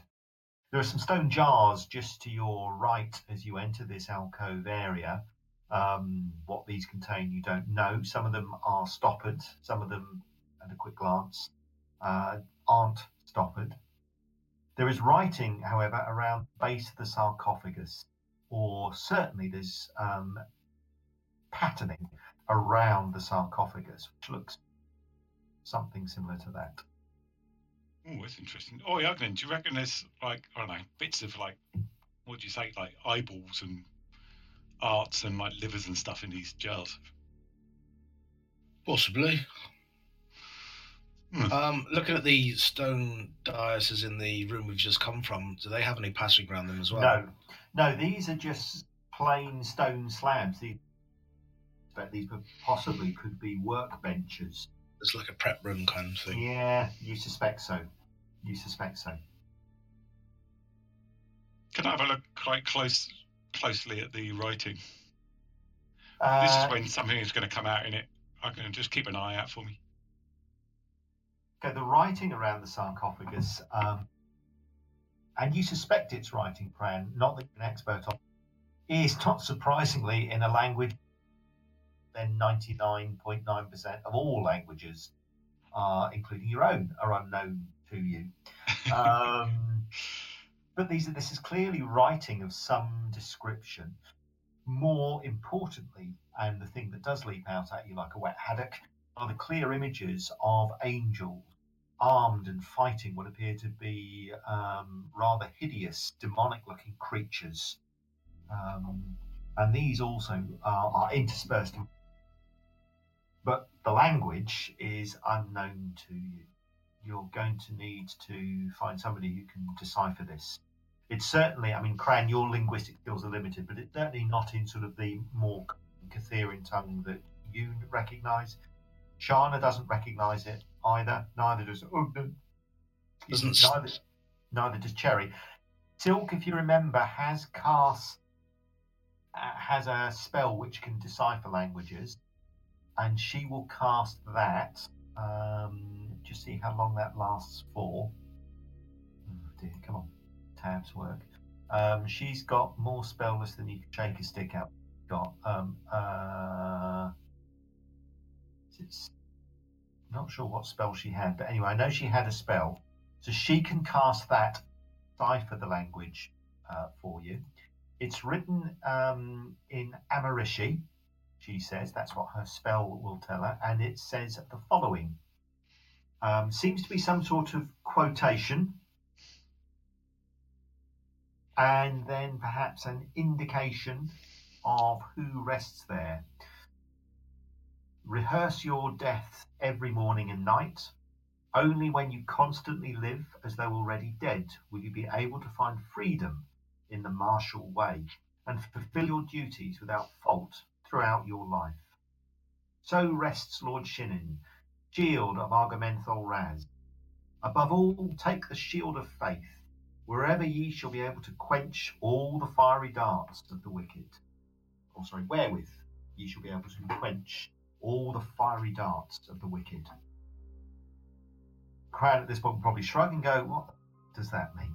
There are some stone jars just to your right as you enter this alcove area. Um, what these contain, you don't know. Some of them are stoppered, some of them, at a quick glance, uh, aren't stoppered. There is writing, however, around the base of the sarcophagus, or certainly there's um, patterning around the sarcophagus, which looks something similar to that. Oh, that's interesting. Oh, Jugnan, do you reckon there's like I don't know bits of like what do you say, like eyeballs and arts and like livers and stuff in these jars. Possibly. Hmm. Um, looking at the stone dioceses in the room we've just come from, do they have any passing around them as well? No, no, these are just plain stone slabs. These, but these possibly could be workbenches. It's like a prep room kind of thing. Yeah, you suspect so. You suspect so. Can I have a look quite close, closely at the writing? Uh, this is when something is going to come out in it. I can just keep an eye out for me. Okay, the writing around the sarcophagus, um, and you suspect it's writing, Pran, not that you're an expert on, is not surprisingly in a language then 99.9% of all languages, uh, including your own, are unknown to you. Um, but these this is clearly writing of some description. More importantly, and the thing that does leap out at you like a wet haddock, are the clear images of angels armed and fighting what appear to be um, rather hideous, demonic looking creatures. Um, and these also are, are interspersed. But the language is unknown to you. You're going to need to find somebody who can decipher this. It's certainly, I mean, Cran, your linguistic skills are limited, but it's certainly not in sort of the more Catherian tongue that you recognise. Shana doesn't recognise it either. Neither does Ugden. Doesn't- Neither, neither does Cherry. Silk, if you remember, has cast uh, has a spell which can decipher languages, and she will cast that. Um, just see how long that lasts for. Oh dear, come on, tabs work. Um, she's got more spell list than you can shake a stick out. Got um, uh, it's not sure what spell she had, but anyway, I know she had a spell, so she can cast that, cipher the language uh, for you. It's written um, in Amarishi, she says. That's what her spell will tell her, and it says the following. Um, seems to be some sort of quotation, and then perhaps an indication of who rests there. Rehearse your death every morning and night. Only when you constantly live as though already dead will you be able to find freedom in the martial way and fulfill your duties without fault throughout your life. So rests Lord Shinin, shield of Argamenthol Raz. Above all, take the shield of faith. Wherever ye shall be able to quench all the fiery darts of the wicked. Or sorry, wherewith ye shall be able to quench all the fiery darts of the wicked. Crowd at this point will probably shrug and go, What does that mean?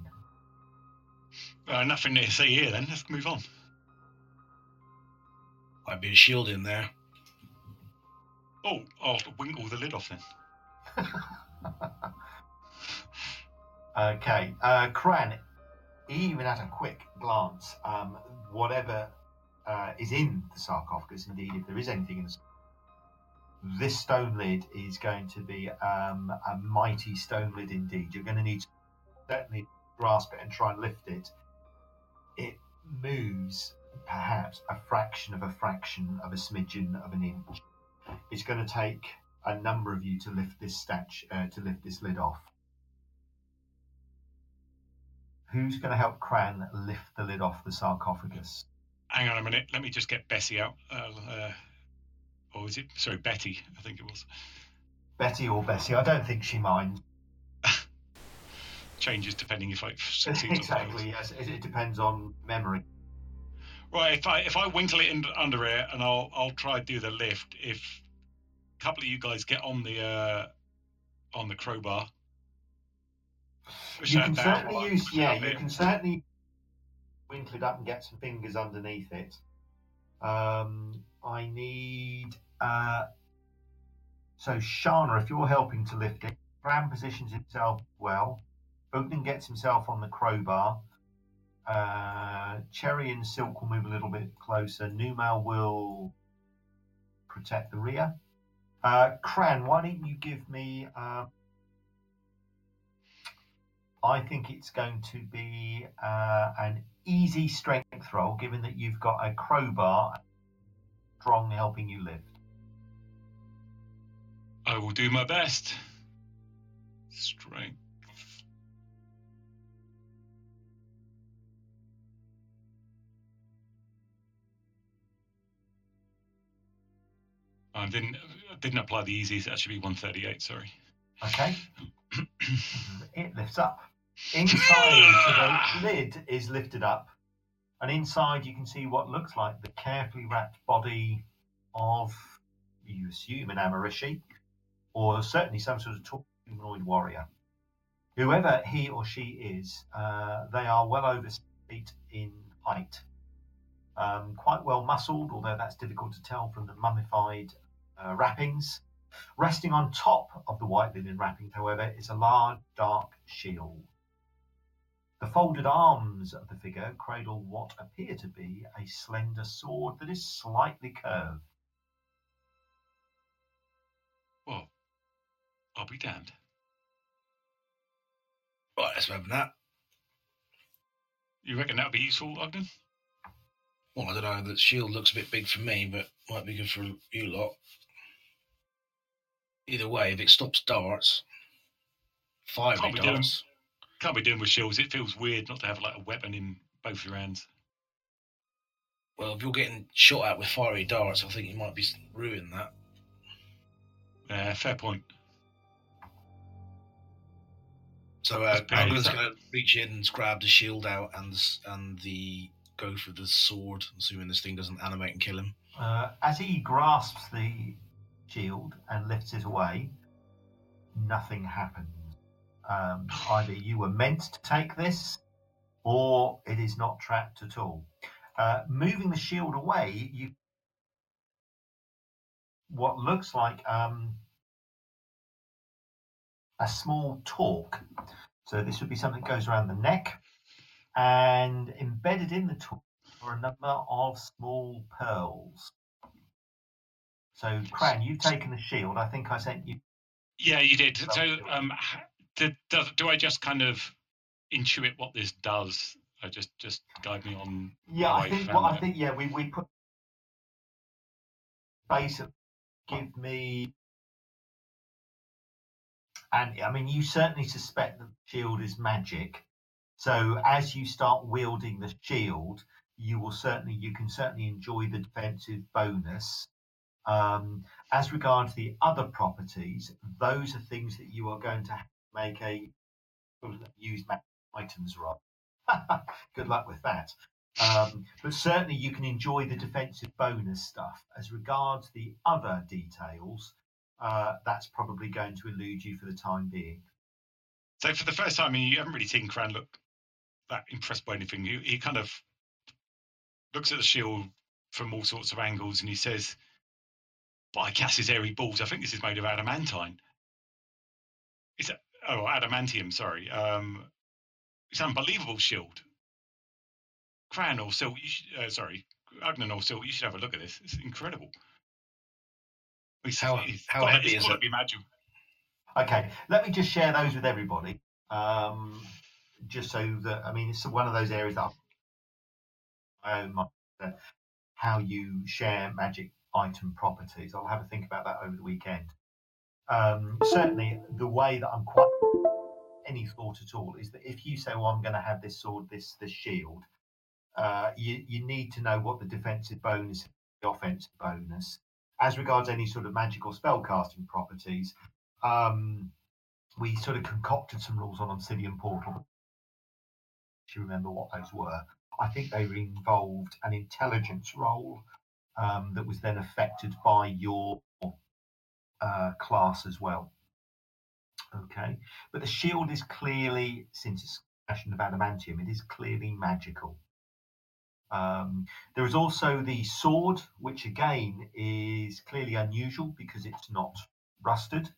Uh, nothing to see here then. Let's move on. Might be a shield in there. Oh, I'll winkle the lid off then. Okay, uh, Cran, even at a quick glance, um, whatever uh, is in the sarcophagus, indeed, if there is anything in the this stone lid is going to be um, a mighty stone lid indeed. You're going to need to certainly grasp it and try and lift it. It moves perhaps a fraction of a fraction of a smidgen of an inch. It's going to take a number of you to lift this statue, uh, to lift this lid off. Who's going to help Cran lift the lid off the sarcophagus? Hang on a minute. Let me just get Bessie out. Uh, uh, or is it? Sorry, Betty. I think it was. Betty or Bessie? I don't think she minds. Changes depending if I succeed or exactly. Yes, it depends on memory. Right. If I if I winkle it in under it, and I'll I'll try to do the lift. If a couple of you guys get on the uh on the crowbar. You can certainly use, yeah, you can certainly winkle it up and get some fingers underneath it. Um, I need. Uh, so, Shana, if you're helping to lift it, Bram positions himself well. Ogden gets himself on the crowbar. Uh, Cherry and Silk will move a little bit closer. Numal will protect the rear. Uh, Cran, why don't you give me uh, I think it's going to be uh, an easy strength roll, given that you've got a crowbar, strong helping you lift. I will do my best. Strength. I didn't didn't apply the easiest. That should be 138. Sorry. Okay. it lifts up. Inside, the lid is lifted up, and inside you can see what looks like the carefully wrapped body of, you assume, an Amarishi, or certainly some sort of humanoid warrior. Whoever he or she is, uh, they are well over six feet in height. Um, quite well muscled, although that's difficult to tell from the mummified uh, wrappings. Resting on top of the white linen wrappings, however, is a large dark shield. The folded arms of the figure cradle what appear to be a slender sword that is slightly curved. Well, I'll be damned. Right, let's open that. You reckon that'll be useful, Ogden? Well, I don't know. The shield looks a bit big for me, but might be good for you lot. Either way, if it stops darts, fiery Can't be doing- darts. Can't be doing with shields. It feels weird not to have like a weapon in both your hands. Well, if you're getting shot at with fiery darts, I think you might be ruining that. Uh, fair point. So uh, That's pretty- going to reach in and grab the shield out and the, and the go for the sword, assuming this thing doesn't animate and kill him. Uh, as he grasps the shield and lifts it away, nothing happens. Um, either you were meant to take this, or it is not trapped at all. Uh, moving the shield away, you what looks like um, a small torque. So this would be something that goes around the neck, and embedded in the torque are a number of small pearls. So, Cran, you've taken the shield. I think I sent you. Yeah, you did. So, um, did, does, do I just kind of intuit what this does? I just just guide me on. Yeah, I think. Well, I think. Yeah, we we put basically give me. And I mean, you certainly suspect that the shield is magic. So as you start wielding the shield, you will certainly you can certainly enjoy the defensive bonus. Um, as regards the other properties, those are things that you are going to make a use items roll. Good luck with that. Um, but certainly you can enjoy the defensive bonus stuff. As regards the other details, uh, that's probably going to elude you for the time being. So for the first time, you haven't really seen Cran look that impressed by anything. He, he kind of looks at the shield from all sorts of angles, and he says, "By Cass's airy balls, I think this is made of adamantine." It's a, oh adamantium. Sorry. Um, it's an unbelievable shield. Cran or should, uh, sorry, Ugnan or you should have a look at this. It's incredible. It's, How- it's how heavy it's is it? Be magic. Okay, let me just share those with everybody, um, just so that I mean it's one of those areas that I own my, how you share magic item properties. I'll have a think about that over the weekend. Um, certainly, the way that I'm quite any thought at all is that if you say, "Well, I'm going to have this sword, this this shield," uh, you you need to know what the defensive bonus, the offensive bonus, as regards any sort of magical spell casting properties um, we sort of concocted some rules on Obsidian Portal. If you remember what those were, I think they involved an intelligence roll um, that was then affected by your uh, class as well. Okay, but the shield is clearly, since it's fashioned of adamantium, it is clearly magical. Um, there is also the sword, which again is clearly unusual because it's not rusted.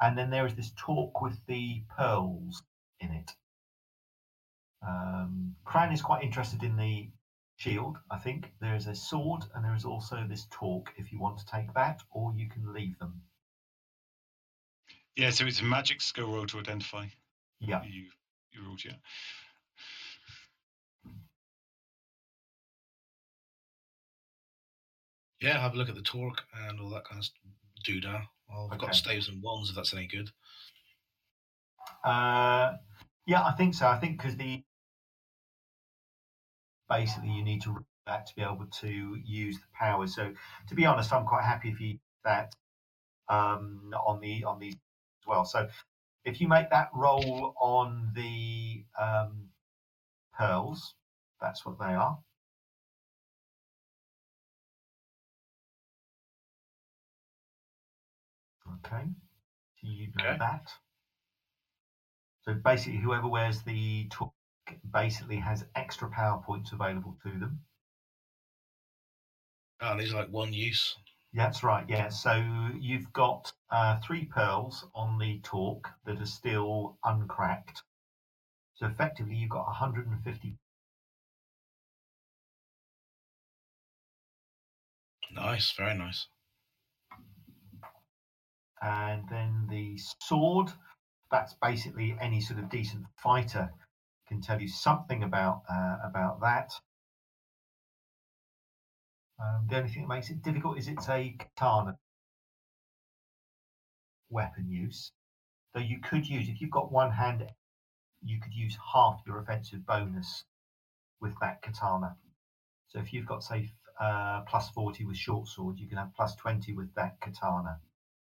And then there is this talk with the pearls in it. Um, Cran is quite interested in the shield, I think. There is a sword and there is also this talk if you want to take that, or you can leave them. Yeah, so it's a magic skill roll to identify. Yeah. You your rules yet. Yeah, have a look at the torque and all that kind of doodah. Well, I've got staves and wands if that's any good. Uh, yeah, I think so. I think because the basically you need to that to be able to use the power. So to be honest, I'm quite happy if you that um, on the on these as well. So if you make that roll on the um, pearls, that's what they are. Okay, so you know Okay. that. So basically, whoever wears the basically has extra power points available to them. Oh, and these are like one use. Yeah, That's right. Yeah. So you've got uh, three pearls on the torque that are still uncracked. So effectively, you've got 150. Nice, very nice. And then the sword, that's basically any sort of decent fighter can tell you something about uh, about that. Um, the only thing that makes it difficult is it's a katana weapon use. So you could use, if you've got one hand, you could use half your offensive bonus with that katana. So if you've got, say, uh, plus 40 with short sword, you can have plus 20 with that katana.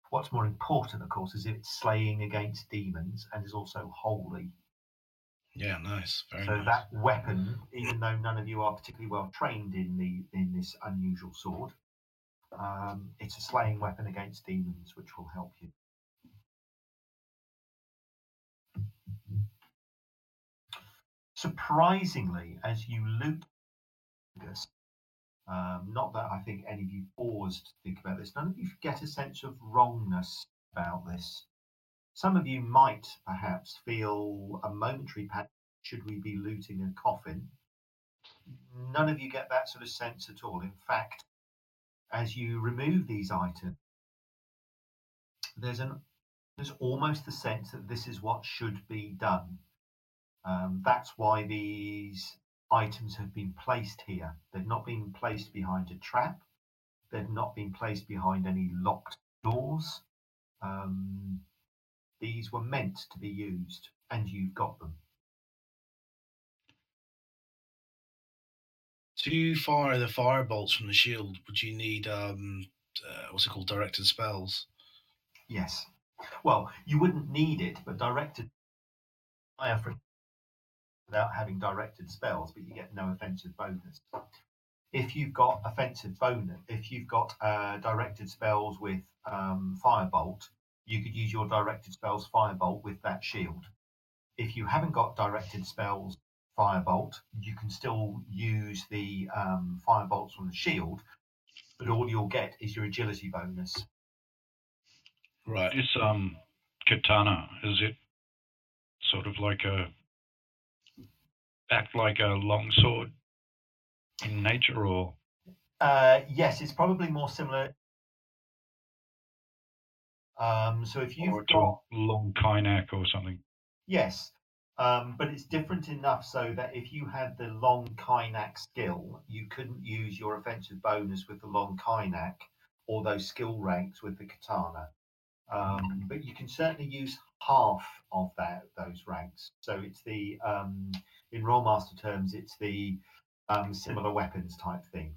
What's more important, of course, is if it's slaying against demons and is also holy. Yeah, nice, very so nice. that weapon, even though none of you are particularly well trained in the in this unusual sword, um, it's a slaying weapon against demons, which will help you. Surprisingly, as you loot this, um, not that I think any of you paused to think about this, none of you get a sense of wrongness about this. Some of you might perhaps feel a momentary panic should we be looting a coffin. None of you get that sort of sense at all. In fact, as you remove these items, there's an there's almost the sense that this is what should be done. Um, that's why these items have been placed here. They've not been placed behind a trap. They've not been placed behind any locked doors. Um, these were meant to be used, and you've got them. To fire the fire bolts from the shield, would you need um, uh, what's it called, directed spells? Yes. Well, you wouldn't need it, but directed fire for without having directed spells, but you get no offensive bonus. If you've got offensive bonus, if you've got uh, directed spells with um, firebolt, you could use your directed spells firebolt with that shield. If you haven't got directed spells firebolt, you can still use the um, firebolts from the shield, but all you'll get is your agility bonus. Right. This um katana is it sort of like a act like a longsword in nature, or Uh, yes, it's probably more similar. Um, so if you've or got long kainak or something? yes, um, but it's different enough so that if you had the long Kainak skill, you couldn't use your offensive bonus with the long Kainak or those skill ranks with the katana. Um, but you can certainly use half of that those ranks. So it's the um, in Rolemaster terms, it's the um, similar weapons type thing.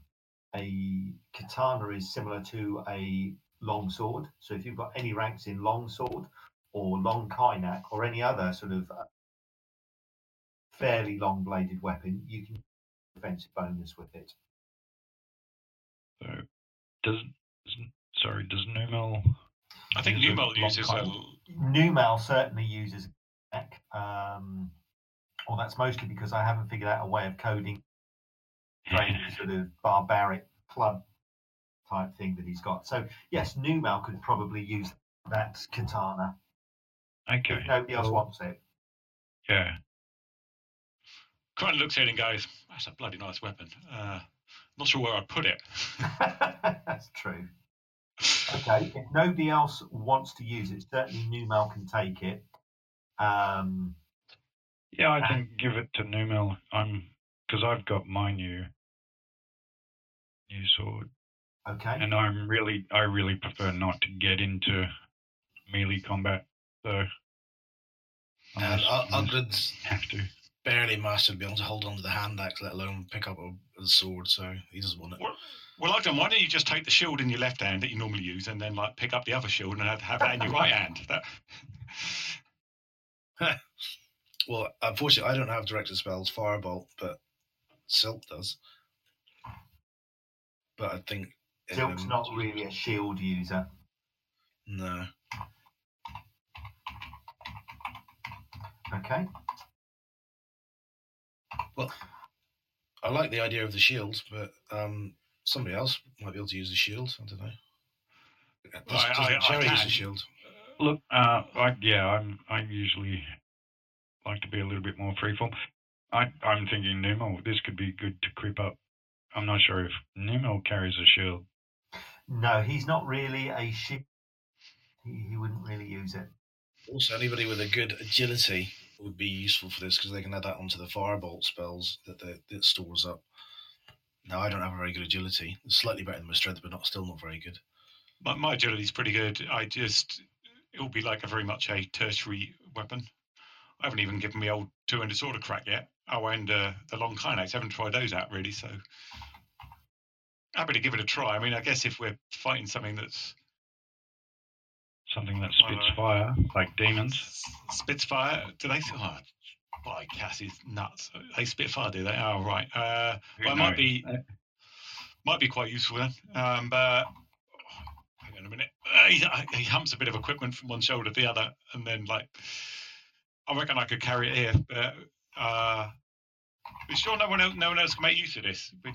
A katana is similar to a long sword. So if you've got any ranks in longsword or long kainak or any other sort of uh, fairly long bladed weapon, you can defensive bonus with it. So does does- sorry does Numal? I think use a Numal long uses kai- a Numal certainly uses a. Um, well, that's mostly because I haven't figured out a way of coding strange sort of barbaric club type thing that he's got. So yes, Numal could probably use that katana Okay. if nobody else wants it. Yeah. Crichton looks at it and goes, "That's a bloody nice weapon. Uh, not sure where I'd put it." That's true. Okay, if nobody else wants to use it, certainly Numal can take it. Um, Yeah, I think give it to Numal. I'm because I've got my new new sword, Okay. and I'm really I really prefer not to get into melee combat. So And unless- U- I have to. barely mastered being able to hold on to the hand axe, let alone pick up a, a sword, so he doesn't want it. Well, well, I've done. Why don't you just take the shield in your left hand that you normally use, and then like pick up the other shield and have, have that in your right hand? That, Well, unfortunately, I don't have directed spells, Firebolt, but Silk does. But I think. Silk's um, not really a shield user. No. Okay. Well, I like the idea of the shield, but um, somebody else might be able to use the shield. I don't know. Does, Well, I- does I- I use can. the shield? Look, uh, I, yeah, I'm I usually like to be a little bit more freeform. I I'm thinking Numal. This could be good to creep up. I'm not sure if Numal carries a shield. No, he's not really a shield. He, he wouldn't really use it. Also, anybody with a good agility would be useful for this because they can add that onto the firebolt spells that they, that stores up. Now, I don't have a very good agility. It's slightly better than my strength, but not still not very good. my, my agility is pretty good. I just it'll be like a very much a tertiary weapon. I haven't even given me old two-handed sword a crack yet. Oh, and uh, the long kinates. haven't tried those out really. So happy to give it a try. I mean, I guess if we're fighting something that's Something that spits fire, like demons. spits fire, do they? Oh, by Cassie's nuts. They spit fire, do they? Oh, right. Uh, well, it might be Uh, might be quite useful then. Um, but hang on a minute. Uh, he, he humps a bit of equipment from one shoulder to the other, and then like I reckon I could carry it here. But uh, you sure no one else, no one else can make use of this? We-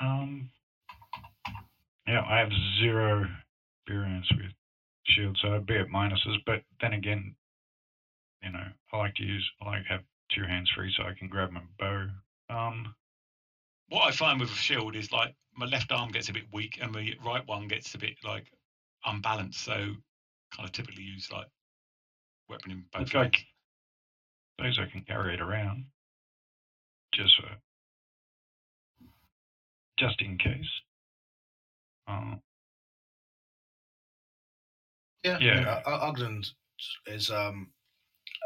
Um, yeah, I have zero experience with shields, so I'd be at minuses. But then again, you know, I like to use, I like to have two hands free so I can grab my bow. Um, What I find with a shield is like my left arm gets a bit weak, and my right one gets a bit like unbalanced. So kind of typically use like weapon in both. Look, I hands. c- suppose I can carry it around just for, just in case. Uh, Yeah, Yeah. I mean, is um,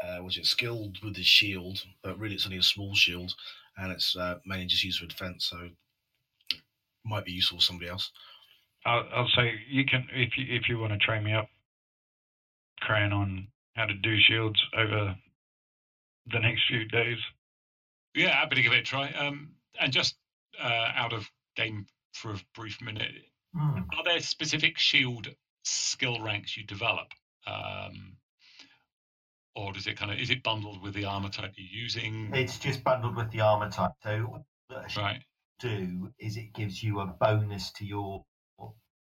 uh, was it skilled with his shield, but really it's only a small shield, and it's uh, mainly just used for defense, so it might be useful for somebody else. I'll, I'll say you can if you if you want to train me up, Crayon, on how to do shields over the next few days. Yeah, happy to give it a try. Um, and just uh, out of game for a brief minute, Hmm. are there specific shield skill ranks you develop, um, or does it kind of is it bundled with the armor type you're using? It's just bundled with the armor type. So all that a shield right. do is it gives you a bonus to your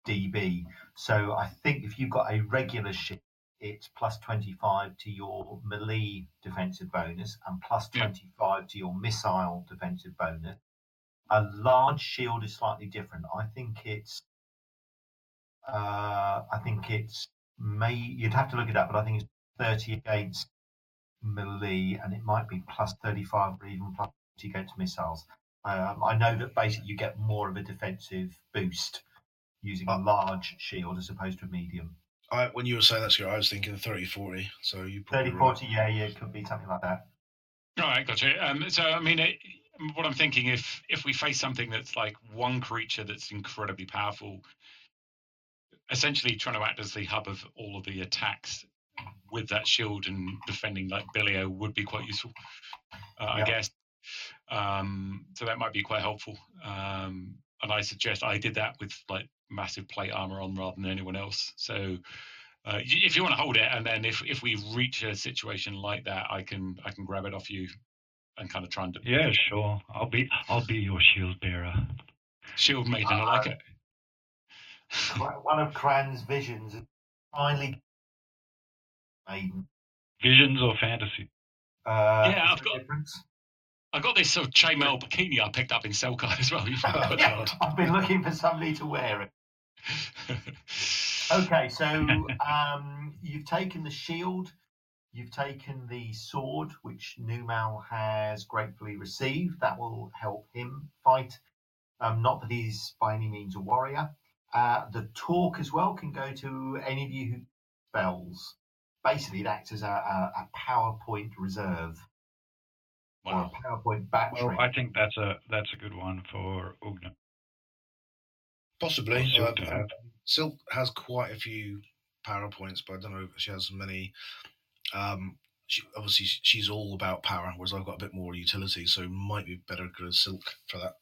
DB. So I think if you've got a regular shield, it's plus 25 to your melee defensive bonus and plus Yeah. 25 to your missile defensive bonus. A large shield is slightly different. I think it's, uh, I think it's may you'd have to look it up, but I think it's 30 against melee, and it might be plus 35 or even plus 30 against missiles. Um, I know that basically you get more of a defensive boost using a large shield as opposed to a medium. I, when you were saying that, Scott, I was thinking 30 40, so you probably 30 right. 40, yeah, yeah, it could be something like that. All right, gotcha. Um, so I mean, it, what I'm thinking, if if we face something that's like one creature that's incredibly powerful, essentially trying to act as the hub of all of the attacks with that shield and defending like Billio would be quite useful, uh, I guess. Um, so that might be quite helpful. Um, and I suggest I did that with like massive plate armor on rather than anyone else. So uh, if you want to hold it, and then if if we reach a situation like that, I can I can grab it off you and kind of try and d- Yeah, sure. I'll be I'll be your shield bearer. shield maiden. I like Uh, it. One of Cran's visions is finally maiden. Visions or fantasy? Uh, Yeah, I've got- difference? I got this sort of chainmail bikini I picked up in Selkai as well. You've got yeah, I've been looking for somebody to wear it. Okay, so um, you've taken the shield. You've taken the sword, which Numal has gratefully received. That will help him fight. Um, not that he's by any means a warrior. Uh, the talk as well can go to any of you who spells. Basically, it acts as a, a, a power point reserve or a power point battery. Well, I think that's a that's a good one for Ugnan. Possibly. Silk Uh. Silk has quite a few PowerPoints, but I don't know if she has many. Um, she, obviously, she's all about power, whereas I've got a bit more utility, so might be better to go Silk for that.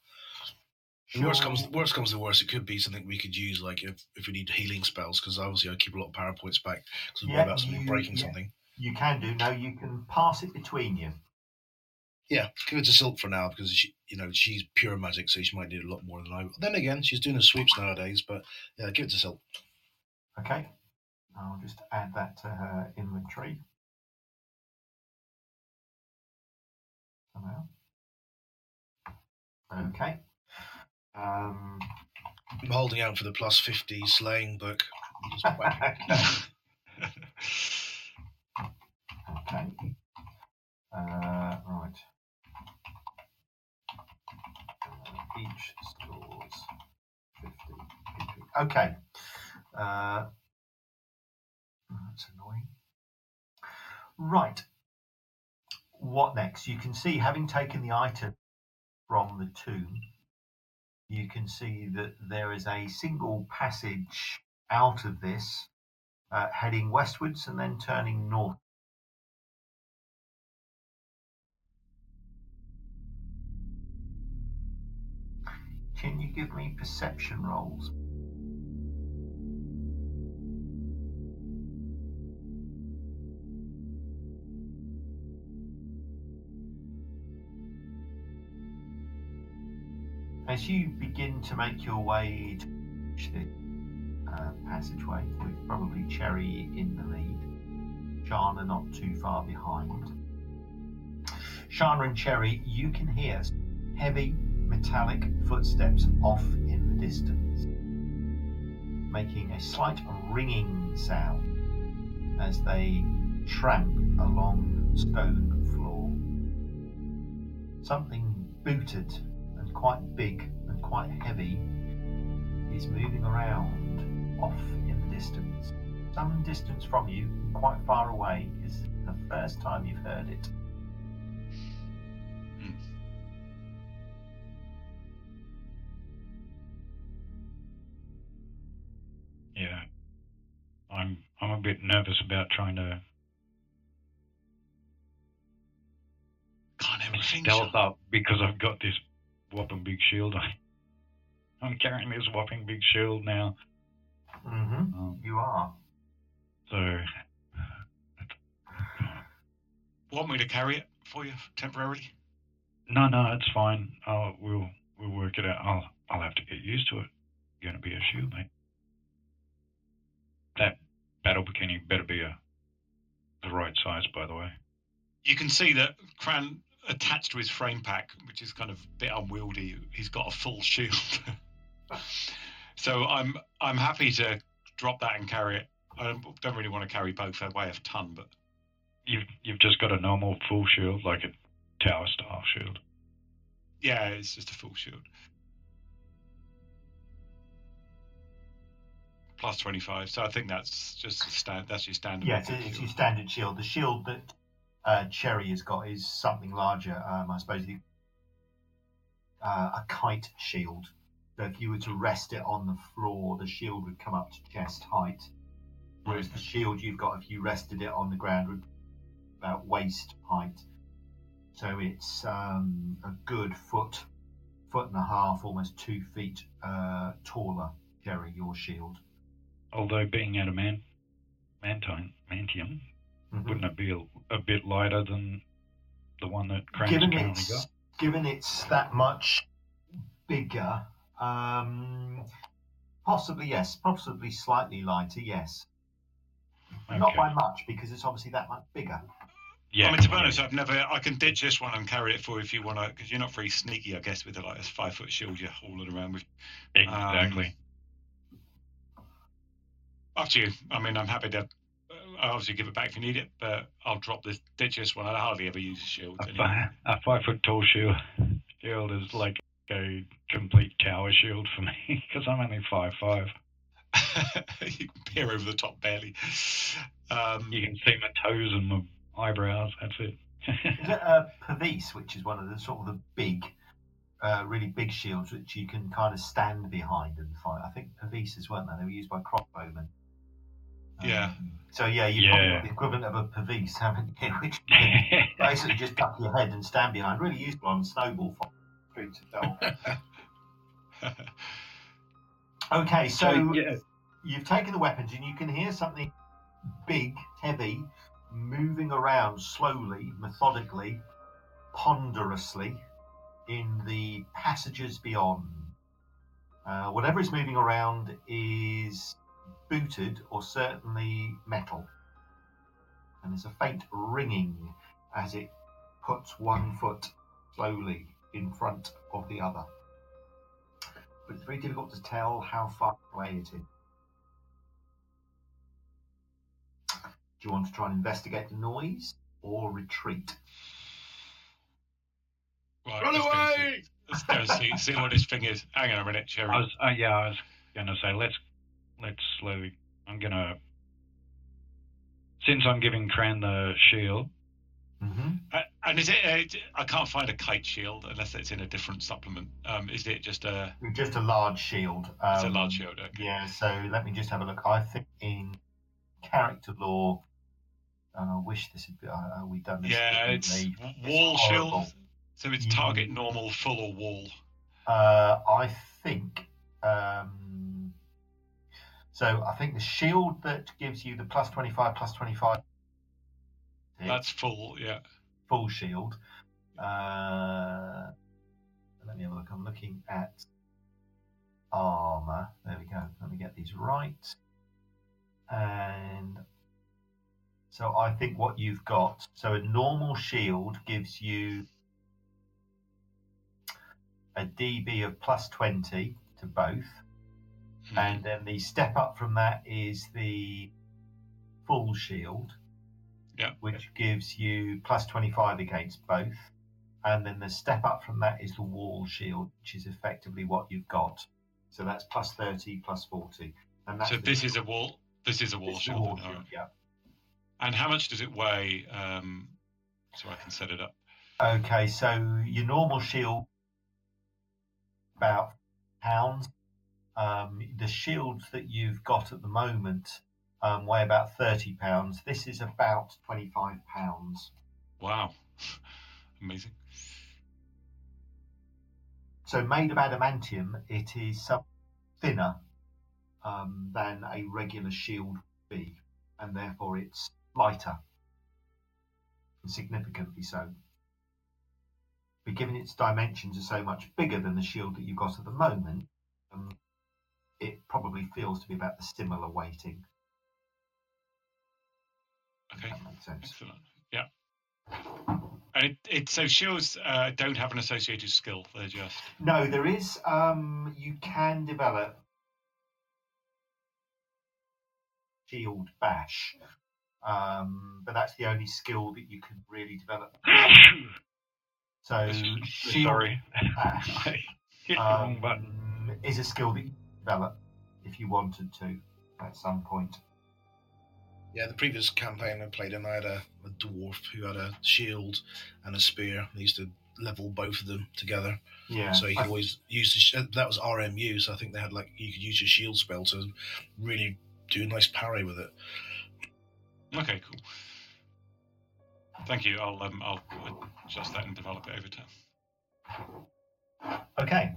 The Worst comes, worst comes to worst, it could be something we could use, like if, if we need healing spells, because obviously I keep a lot of power points back because I'm Yeah, about something you- breaking yeah. something. You can do. No, you can pass it between you. Yeah, give it to Silk for now because she, you know, she's pure magic, so she might need a lot more than I. Then again, she's doing the sweeps nowadays, but yeah, give it to Silk. Okay. I'll just add that to her inventory. Okay. Um, I'm holding out for the plus fifty slaying book. Okay. Uh, right. Uh, each stores 50 PP. Okay. Uh, that's annoying. Right. What next? You can see, having taken the item from the tomb, you can see that there is a single passage out of this, uh, heading westwards and then turning north. Can you give me perception rolls? As you begin to make your way to the uh, passageway, with probably Cherry in the lead, Shana not too far behind. Shana and Cherry, you can hear heavy metallic footsteps off in the distance, making a slight ringing sound as they tramp along stone floor. Something booted quite big and quite heavy is moving around off in the distance. Some distance from you, quite far away, is the first time you've heard it. Hmm. Yeah, I'm I'm a bit nervous about trying to Can't have a thing. stealth up because I've got this whopping big shield. I'm carrying this whopping big shield now. Mm-hmm. Um, You are. so Want me to carry it for you temporarily? no, no, it's fine. Uh, we'll we'll work it out. I'll I'll have to get used to it. Going to be a shield, mate. That battle bikini better be a the right size, by the way. You can see that Cran attached to his frame pack, which is kind of a bit unwieldy, he's got a full shield. so I'm I'm happy to drop that and carry it. I don't, don't really want to carry both. They weigh a ton, but You've you've just got a normal full shield, like a tower style shield. yeah, it's just a full shield. Plus 25, so I think that's just a stand. That's your standard. Yes, shield. it's your standard shield. The shield that uh, Cherry has got is something larger. Um, I suppose the, uh, a kite shield. So if you were to rest it on the floor, the shield would come up to chest height. Whereas the shield you've got, if you rested it on the ground, would about waist height. So it's um, a good foot, foot and a half, almost two feet uh, taller. Cherry, your shield. Although being adamant, mantine, mantium, Mhm. wouldn't it be a, a bit lighter than the one that Crane's given currently it's got? given it's that much bigger, um, possibly yes, possibly slightly lighter, yes, not by much because it's obviously that much bigger. Yeah. I mean, to be honest, I've never. I can ditch this one and carry it for you if you want to, because you're not very sneaky, I guess, with a, like a five foot shield you're hauling around with. Exactly. Up to you. I mean, I'm happy to. I'll obviously give it back if you need it, but I'll drop this ditchiest one. I hardly ever use shields A, anyway. fi- a five foot tall shield shield is like a complete tower shield for me because I'm only five five. you can peer over the top barely. Um, You can see my toes and my eyebrows. That's it. Is it a Pavis, which is one of the sort of the big, uh, really big shields which you can kind of stand behind and fight? I think Pavises weren't they? They were used by crossbowmen. Yeah. Um, so yeah, you've Yeah. got the equivalent of a Pavis, haven't you? Which basically just duck your head and stand behind. Really useful on snowball fight. Streets of Dol. Okay, so yeah, you've taken the weapons and you can hear something big, heavy, moving around slowly, methodically, ponderously in the passages beyond. Uh, whatever is moving around is booted or certainly metal. And there's a faint ringing as it puts one foot slowly in front of the other. But it's very difficult to tell how far away it is. Do you want to try and investigate the noise or retreat? right, Run let's go and see- away! Let's go and see, see what this thing is. Hang on a minute, Cherry. I was uh, yeah I was gonna say let's let's slowly. I'm gonna since I'm giving Cran the shield. Mm-hmm. Uh, and is it? Uh, I can't find a kite shield unless it's in a different supplement. Um, is it just a? Just a large shield. It's a Um, large shield. Okay. Yeah, so let me just have a look. I think in Character Law, and I wish this had been, uh, we done this. Yeah, it's differently. w- wall horrible. shield. So it's target normal, full or wall. Uh, I think. Um, so I think the shield that gives you the plus 25, plus 25. That's full. Yeah. full shield. Uh, let me have a look. I'm looking at armor. There we go. Let me get these right. And so I think what you've got. So a normal shield gives you a DB of plus 20 to both. Hmm. And then the step up from that is the full shield, Yeah. which gives you plus 25 against both. And then the step up from that is the wall shield, which is effectively what you've got. So that's plus 30, plus 40. And that's So this is a wall. This is a wall this is the shield. wall shield, yeah. And how much does it weigh? Um, so I can set it up. Okay, so your normal shield about pounds. Um, the shields that you've got at the moment um, weigh about thirty pounds. This is about twenty-five pounds. Wow. Amazing. So made of adamantium, it is some thinner um, than a regular shield would be, and therefore it's lighter, significantly so. But given its dimensions are so much bigger than the shield that you've got at the moment, um, it probably feels to be about the similar weighting. Okay. that makes sense. Excellent. Yeah. And it, it so shields uh, don't have an associated skill. They're just No, there is. Um, you can develop shield bash, um, but that's the only skill that you can really develop. So shield Sorry, bash um, is a skill that you develop if you wanted to at some point. Yeah, the previous campaign I played in, I had a, a dwarf who had a shield and a spear. He used to level both of them together, Yeah. so he could I- always use the. sh- That was RMU, so I think they had like you could use your shield spell to really do a nice parry with it. okay. Cool. Thank you. I'll um, I'll adjust that and develop it over time. Okay.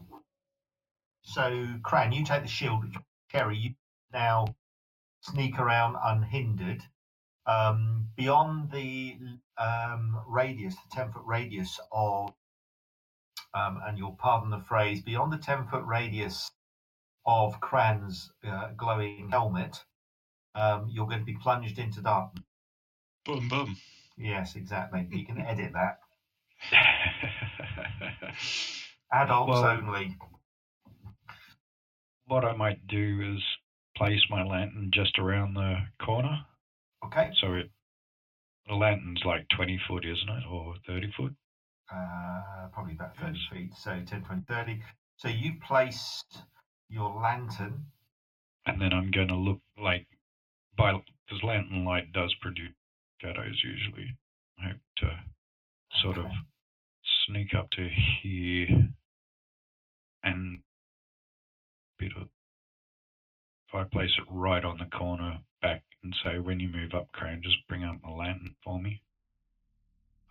So, Cran, you take the shield. Kerry, you now sneak around unhindered. Um, beyond the um, radius, the 10 foot radius of, um, and you'll pardon the phrase, beyond the 10 foot radius of Cran's uh, glowing helmet, um, you're going to be plunged into darkness. Boom, boom. Yes, exactly. You can edit that. Adults Well- only. What I might do is place my lantern just around the corner. Okay. So it the lantern's like 20 foot, isn't it, or 30 foot? Uh, probably about 30 Yes. feet. So 10, 20, 30. So you placed your lantern. And then I'm going to look like by because lantern light does produce shadows usually. I hope to sort of sneak up to here and bit of if I place it right on the corner back and say when you move up crane just bring up the lantern for me.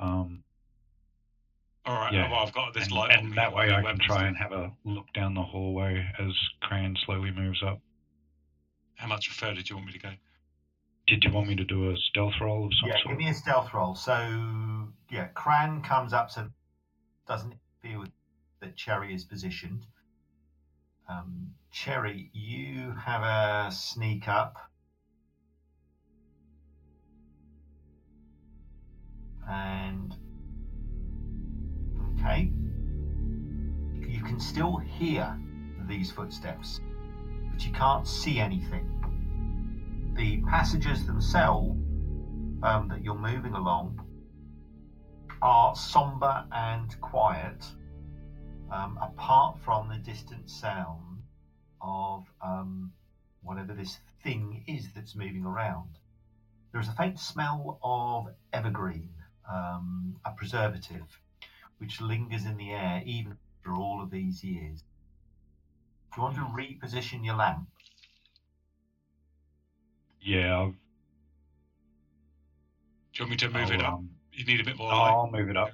Um All right. Yeah. Well, I've got this and, light and on. that way I can try and have a look down the hallway as Crane slowly moves up. How much further do you want me to go? Did you want me to do a stealth roll of some Yeah, sort? give me a stealth roll. So, yeah, Cran comes up so doesn't feel that Cherry is positioned. Um, Cherry, you have a sneak up. And okay, you can still hear these footsteps, but you can't see anything. The passages themselves um, that you're moving along are somber and quiet, um, apart from the distant sound of um, whatever this thing is that's moving around. There is a faint smell of evergreen, um, a preservative, which lingers in the air even after all of these years. Do you want to reposition your lamp, Yeah, I'll, Do you want me to move I'll, it up? um, You need a bit more light. I'll move it up.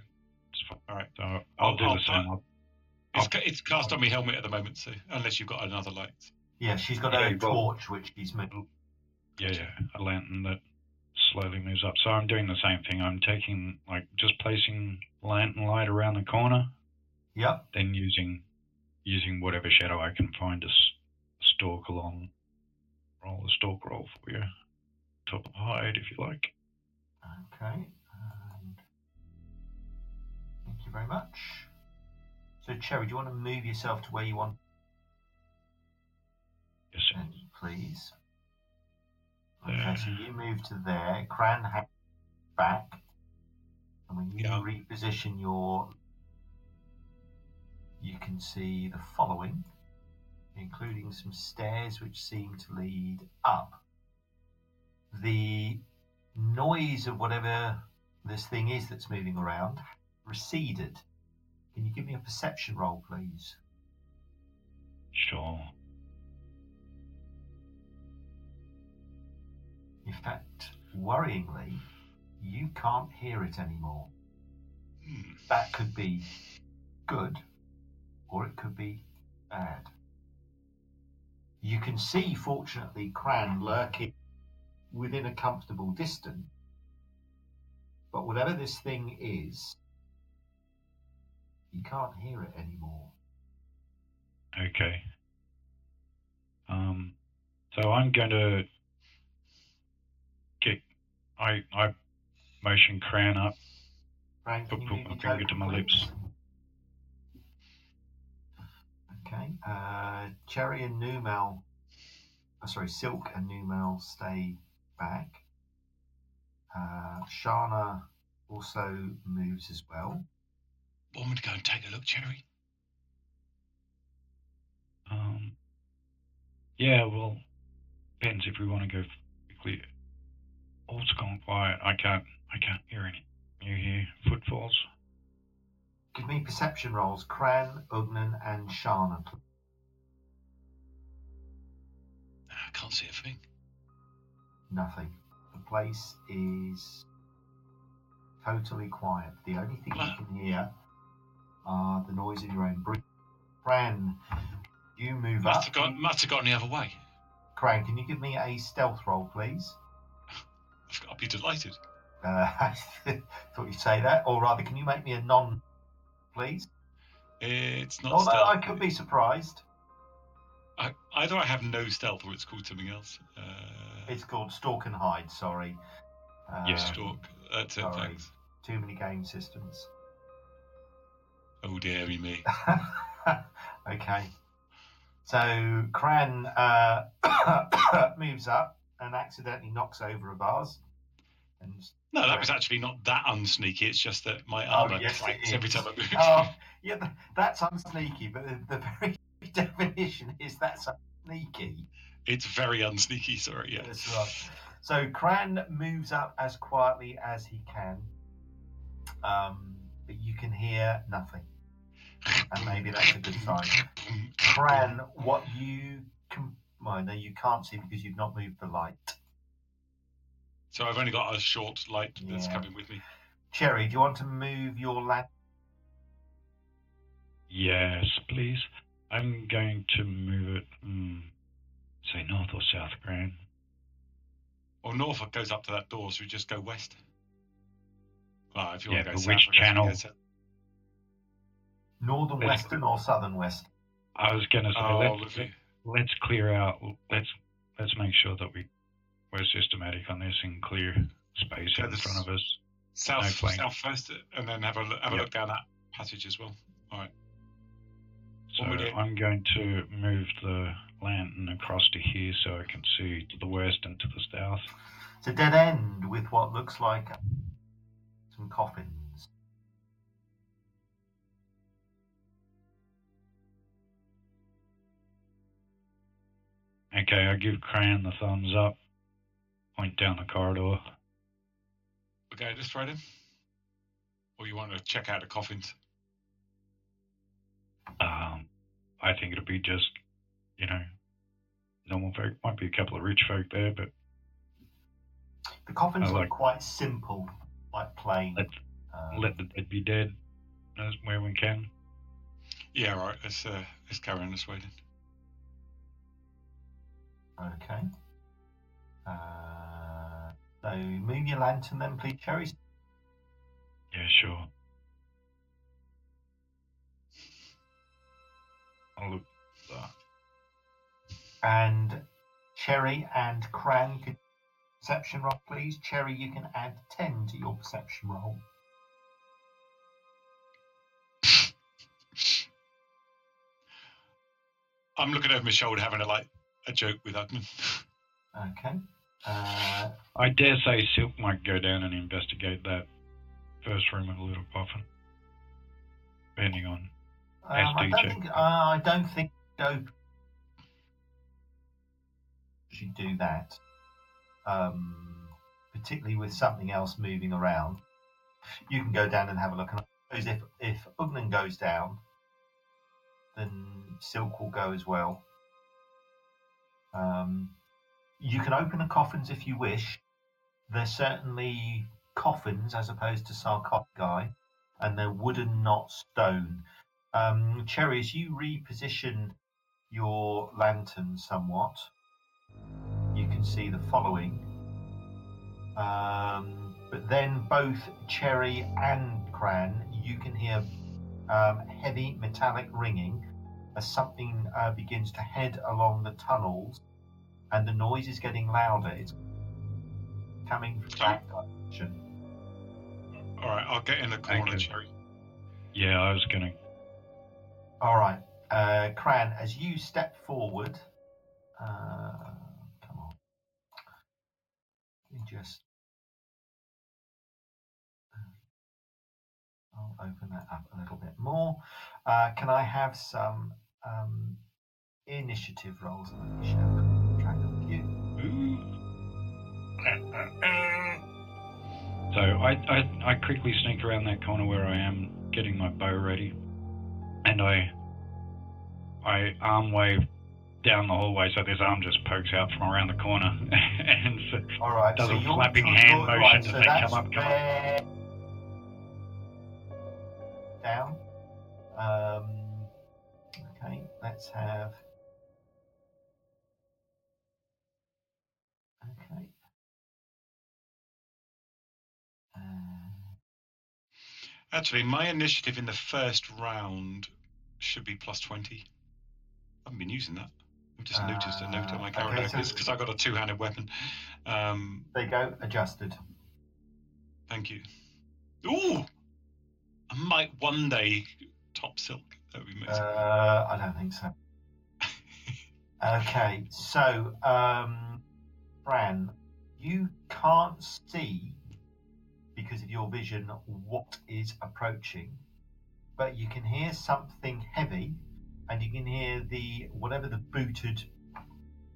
All right. So I'll, I'll- do I'll the same. I'll, Oh. It's, ca- it's cast on my helmet at the moment, so unless you've got another light. yeah, she's got Yeah, a you roll. torch which she's moving. yeah, yeah, a lantern that slowly moves up. So I'm doing the same thing. I'm taking like just placing lantern light around the corner, Yep. then using using whatever shadow I can find to s- stalk along. Roll the stalk roll for you. Top of hide if you like. Okay. And thank you very much. So, Cherry, do you want to move yourself to where you want, Yes, sir. please? Okay, There. so you move to there. Cran back. And when you Yeah. reposition your. You can see the following, including some stairs which seem to lead up. The noise of whatever this thing is that's moving around receded. Can you give me a perception roll, please? Sure. In fact, worryingly, you can't hear it anymore. Hmm. That could be good, or it could be bad. You can see, fortunately, Cran lurking within a comfortable distance, but whatever this thing is, you can't hear it anymore. Okay. Um, so I'm going to kick. I I motion Cran up. Cran, can Put my your finger to my please? lips. Okay. Uh, Cherry and Numal, oh, sorry, Silk and Numal stay back. Uh, Shana also moves as well. Want me to go and take a look, Cherry? Um, yeah, well, depends if we want to go quickly. All's gone quiet. I can't. I can't hear any. You hear footfalls? Give me perception rolls. Cran, Ugnan, and Shana. please. I can't see a thing. Nothing. The place is totally quiet. The only thing you can hear are the noise of your own breathing. Cran, you move Must up. have gone. Must have gone the other way. Cran, can you give me a stealth roll, please? I'd be delighted. Uh, I thought you'd say that. Or rather, can you make me a non, please? It's not Although stealth. I could be surprised. I, either I have no stealth or it's called something else. Uh, It's called Stalk and Hide, sorry. Um, Yes, stalk. That's it. sorry. Thanks. Too many game systems. Oh dearie me. okay. So Cran uh, moves up and accidentally knocks over a vase. And No, that was actually not that unsneaky. It's just that my armor Oh, yes, clanks every time I move. oh, yeah, that's unsneaky, but the, the very definition is that's unsneaky. It's very unsneaky. Sorry, yeah. That's right. So Cran moves up as quietly as he can, um, but you can hear nothing, and maybe that's a good sign. Cran, what you can, well, no, you can't see because you've not moved the light. So I've only got a short light that's Yeah. coming with me. Cherry, do you want to move your lamp? Yes, please. I'm going to move it, mm, say north or south, Cran. Or Norfolk goes up to that door, so we just go west. Well, if you Yeah, want to go but south, which I guess we channel? Go south. Northern, western, or southern west? I was going to say, Oh, let's, lovely. let's clear out, let's let's make sure that we, we're systematic on this and clear space So in front of us. South, No south first, and then have a look, have a Yep. look down that passage as well. All right. So What we do? I'm going to move the lantern across to here so I can see to the west and to the south. It's a dead end with what looks like some coffins. Okay, I give Cran the thumbs up. Point down the corridor. Okay, just throw in? Or you want to check out the coffins? Um, I think it'll be just, you know, normal folk. Might be a couple of rich folk there, but The coffins I look like- quite simple, quite plain. Let- Um, let the dead be dead as where we can. Yeah, right. Let's uh, let's carry on this way then. Okay. Uh, so move your lantern then, please, Cherry. Yeah, sure. I'll look. Uh, And Cherry and Cran, could perception roll, please. Cherry, you can add 10 to your perception roll. I'm looking over my shoulder, having a like a joke with Udman. Okay. Uh, I dare say Silk might go down and investigate that first room with a little coffin. Depending on. um, I don't check. think. Uh, I don't think go. Should do that. Um, particularly with something else moving around. You can go down and have a look. And I suppose if if Ugnan goes down, then Silk will go as well. Um, you can open the coffins if you wish. They're certainly coffins as opposed to sarcophagi, and they're wooden, not stone. Um, Cherry, as you reposition your lantern somewhat, you can see the following. Um, but then both Cherry and Cran, you can hear um, heavy metallic ringing as something uh, begins to head along the tunnels, and the noise is getting louder. It's coming from that direction. All right, I'll get in the corner, Okay. Cherry. Yeah, I was gonna. All right, uh, Cran, as you step forward, uh, come on, let me just. I'll open that up a little bit more. Uh, can I have some um, initiative rolls? Share track of you. So I, I I quickly sneak around that corner where I am, getting my bow ready, and I I arm wave down the hallway so this arm just pokes out from around the corner and so, All right, Does so a flapping hand right, motion so as they come up, come up. Down. Um, okay, let's have. Actually, my initiative in the first round should be plus 20. I haven't been using that. I've just noticed a note on my Uh, okay, character so- because I got a two handed weapon. Um, there you go, adjusted. thank you. Ooh! I might one day top silk. That would be amazing. Uh, I don't think so. Okay, so um, Cran, you can't see because of your vision what is approaching, but you can hear something heavy, and you can hear the whatever the booted,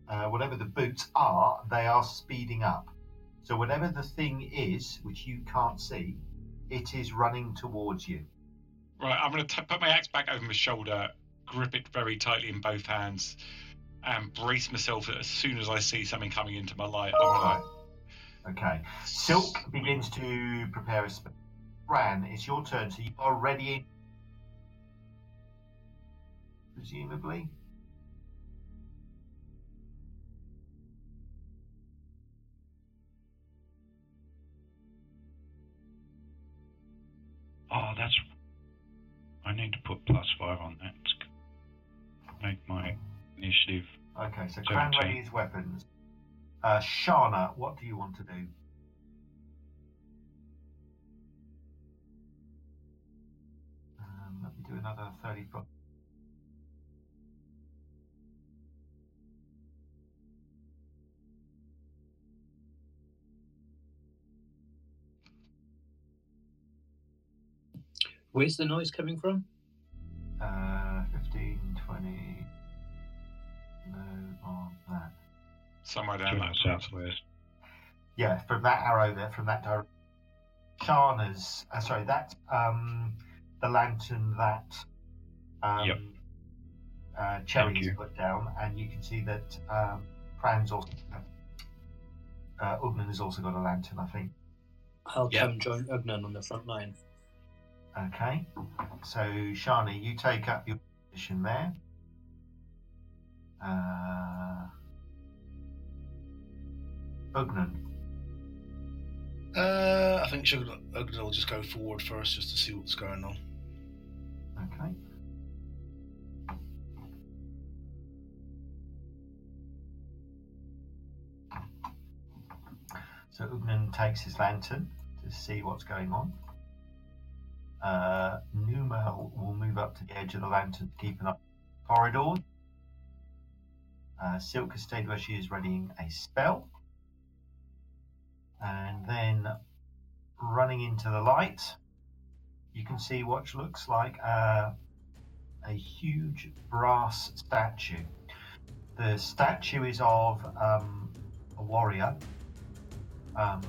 uh, whatever the boots are, they are speeding up. So whatever the thing is, which you can't see, it is running towards you. Right, I'm going to put my axe back over my shoulder, grip it very tightly in both hands, and brace myself as soon as I see something coming into my light, I'm Okay. Silk begins to prepare a spell. Ran, it's your turn, so you are ready in. Presumably. Oh, that's. I need to put plus five on that. Make my initiative. Okay, so Cran his weapons. Uh, Shana, what do you want to do? Um, let me do another 30 foot. Where's the noise coming from? Uh, 15, 20. No on that. Somewhere To down the that southwest. Yeah, from that arrow there, from that direction. Shana's, uh, sorry, that's um, the lantern that um, Yep. uh, Cherry's put down, and you can see that um, Cran's also. Uh, Ugnan has also got a lantern, I think. I'll Yeah. come join Ugnan on the front line. Okay, so Shani, you take up your position there. Uh, Ugnan. Uh, I think Ugnan will just go forward first just to see what's going on. Okay. So Ugnan takes his lantern to see what's going on. Uh, Numal will move up to the edge of the lantern to keep an eye on the corridor. Uh, Silk has stayed where she is readying a spell. And then running into the light, you can see what looks like uh, a huge brass statue. The statue is of um, a warrior. Um,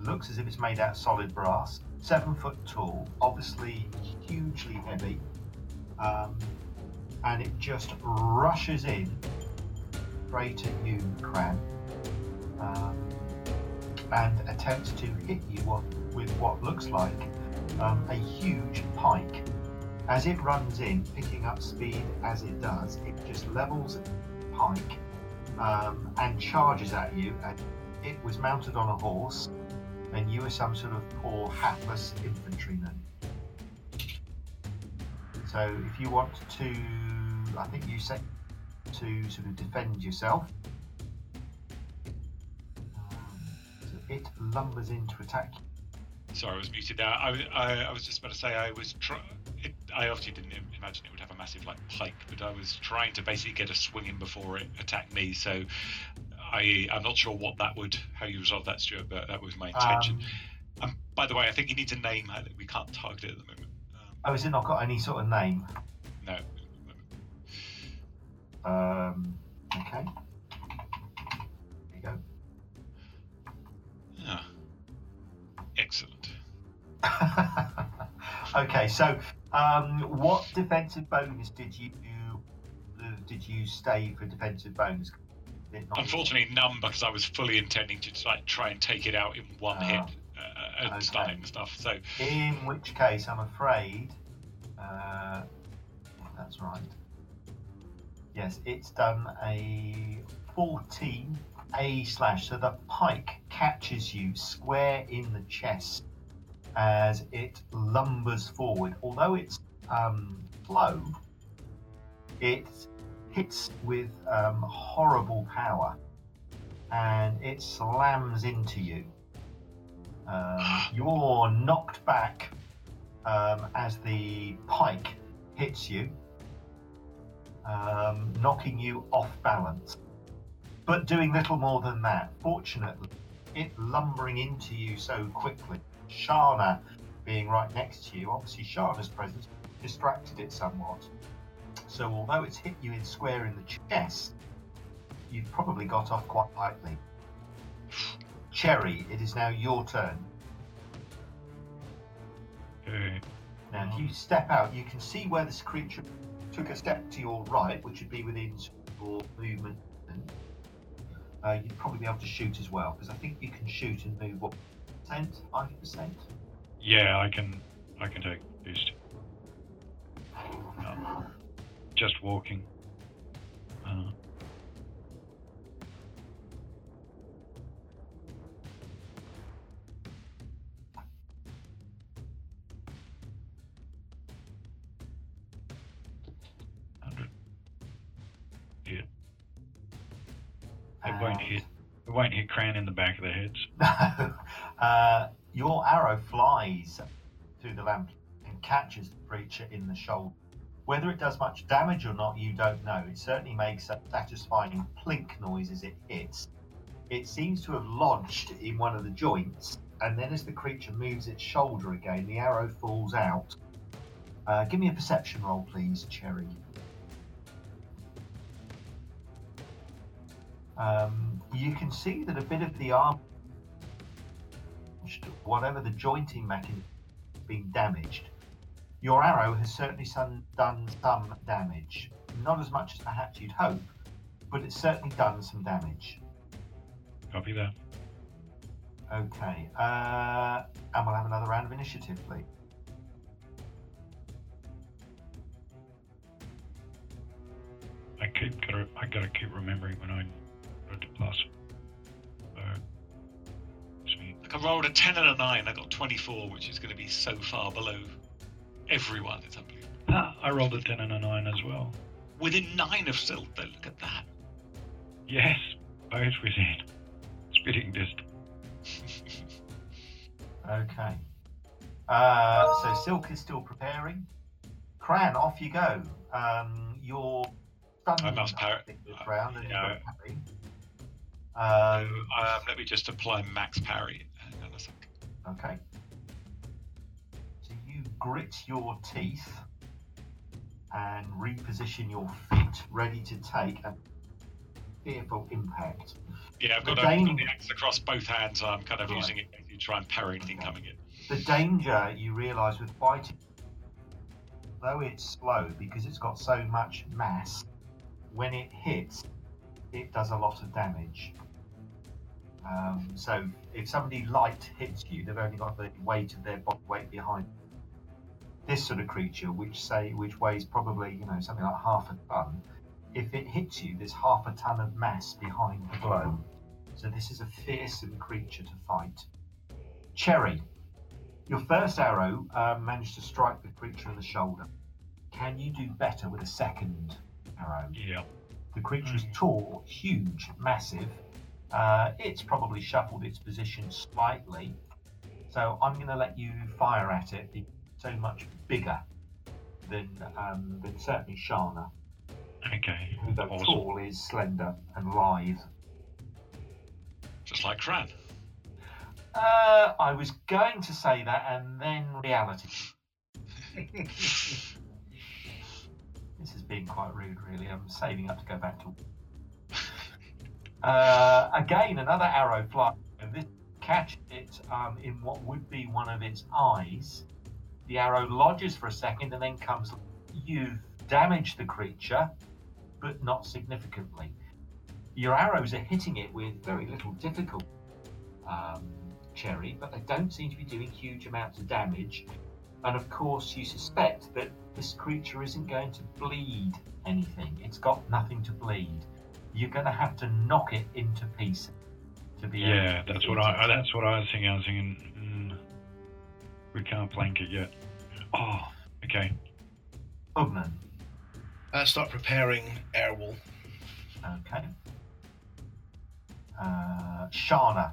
looks as if it's made out of solid brass. Seven foot tall, obviously hugely heavy. Um, and it just rushes in straight at you, Cran. Um, and attempts to hit you with what looks like um, a huge pike. As it runs in, picking up speed as it does, it just levels pike um, and charges at you. And it was mounted on a horse, and you were some sort of poor, hapless infantryman. So, if you want to, I think you said to sort of defend yourself. It lumbers in to attack you. Sorry, I was muted there. I, was- I, I was just about to say I was try- it, I obviously didn't imagine it would have a massive like pike, but I was trying to basically get a swing in before it attacked me. So I I'm not sure what that would how you resolve that, Stuart, but that was my intention. Um, Um, by the way, I think you need to name we can't target it at the moment. Um, oh, has it not got any sort of name? no. Um, okay. okay, so um, what defensive bonus did you uh, did you stay for defensive bonus? Did it not- Unfortunately, none because I was fully intending to like try and take it out in one Ah, hit uh, and okay. stun it and stuff. So In which case, I'm afraid. Uh, that's right. Yes, it's done a 14 A slash. So the pike catches you square in the chest as it lumbers forward. Although it's um, slow, it hits with um, horrible power and it slams into you. Um, you're knocked back um, as the pike hits you, um, knocking you off balance. But doing little more than that. Fortunately, it lumbering into you so quickly, Shana being right next to you, obviously Shana's presence distracted it somewhat. So although it's hit you in square in the chest, you've probably got off quite lightly. Cherry, it is now your turn. Okay. Now, if you step out, you can see where this creature took a step to your right, which would be within your movement. Uh, you'd probably be able to shoot as well, because I think you can shoot and move what percent, five percent. Yeah, I can. I can take boost. No. Just walking. Uh. It won't hit. It won't hit Cran in the back of the heads. No. uh, your arrow flies through the lamp and catches the creature in the shoulder. Whether it does much damage or not, you don't know. It certainly makes a satisfying plink noise as it hits. It seems to have lodged in one of the joints, and then as the creature moves its shoulder again, the arrow falls out. Uh, give me a perception roll, please, Cherry. Um, you can see that a bit of the arm, whatever the jointing mechanism, has been damaged. Your arrow has certainly some, done some damage. Not as much as perhaps you'd hope, but it's certainly done some damage. Copy that. Okay, uh, and we'll have another round of initiative, please. I keep gotta. I gotta keep remembering when I the plus. So, sweet. Like I rolled a 10 and a 9. I got 24, which is going to be so far below everyone. It's unbelievable. Ah, I rolled a ten and a nine as well. Within 9 of Silk, though. Look at that. Yes, both within spitting distance. Okay. Uh, so Silk is still preparing. Cran, off you go. Um, you're stunned I must parry- I this round, and yeah. you've got parry. Um, um, let me just apply max parry. Okay. So you grit your teeth and reposition your feet, ready to take a fearful impact. Yeah, I've got, The got the axe across both hands, so I'm kind of Right. using it to try and parry anything Okay. coming in. The danger you realise with fighting, though it's slow because it's got so much mass, when it hits, it does a lot of damage. Um, so if somebody light hits you, they've only got the weight of their body weight behind. This sort of creature, which say which weighs probably you know something like half a ton, if it hits you, there's half a ton of mass behind the blow. So this is a fearsome creature to fight. Cherry, your first arrow uh, managed to strike the creature in the shoulder. Can you do better with a second arrow? Yeah. The creature is tall, huge, massive. Uh, it's probably shuffled its position slightly. So I'm going to let you fire at it. It's so much bigger than, um, than certainly Shana, Okay. who though Awesome. tall is slender and lithe. Just like Cran. Uh, I was going to say that, and then reality. this is being quite rude, really. I'm saving up to go back to. Uh, again, another arrow flies. And This catch it um, in what would be one of its eyes. The arrow lodges for a second and then comes. You've damaged the creature, but not significantly. Your arrows are hitting it with very little difficulty um, cherry, but they don't seem to be doing huge amounts of damage. And of course, you suspect that this creature isn't going to bleed anything. It's got nothing to bleed. You're going to have to knock it into pieces to be able Yeah, to that's what I. That's what I was thinking. I was thinking. Mm, we can't flank it yet. Oh, okay. Ugnan. Uh, start preparing air Airwall. Okay. Uh, Shana.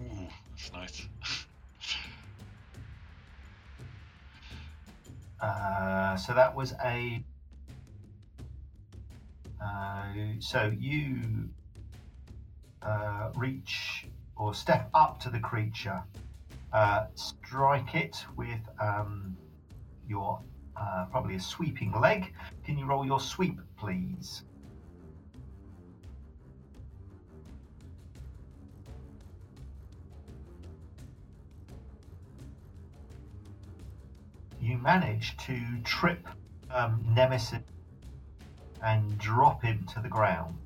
Ooh, that's nice. Uh, so that was a. Uh, so you uh, reach or step up to the creature, uh, strike it with um, your uh, probably a sweeping leg. Can you roll your sweep, please? You manage to trip um, Nemesis and drop him to the ground.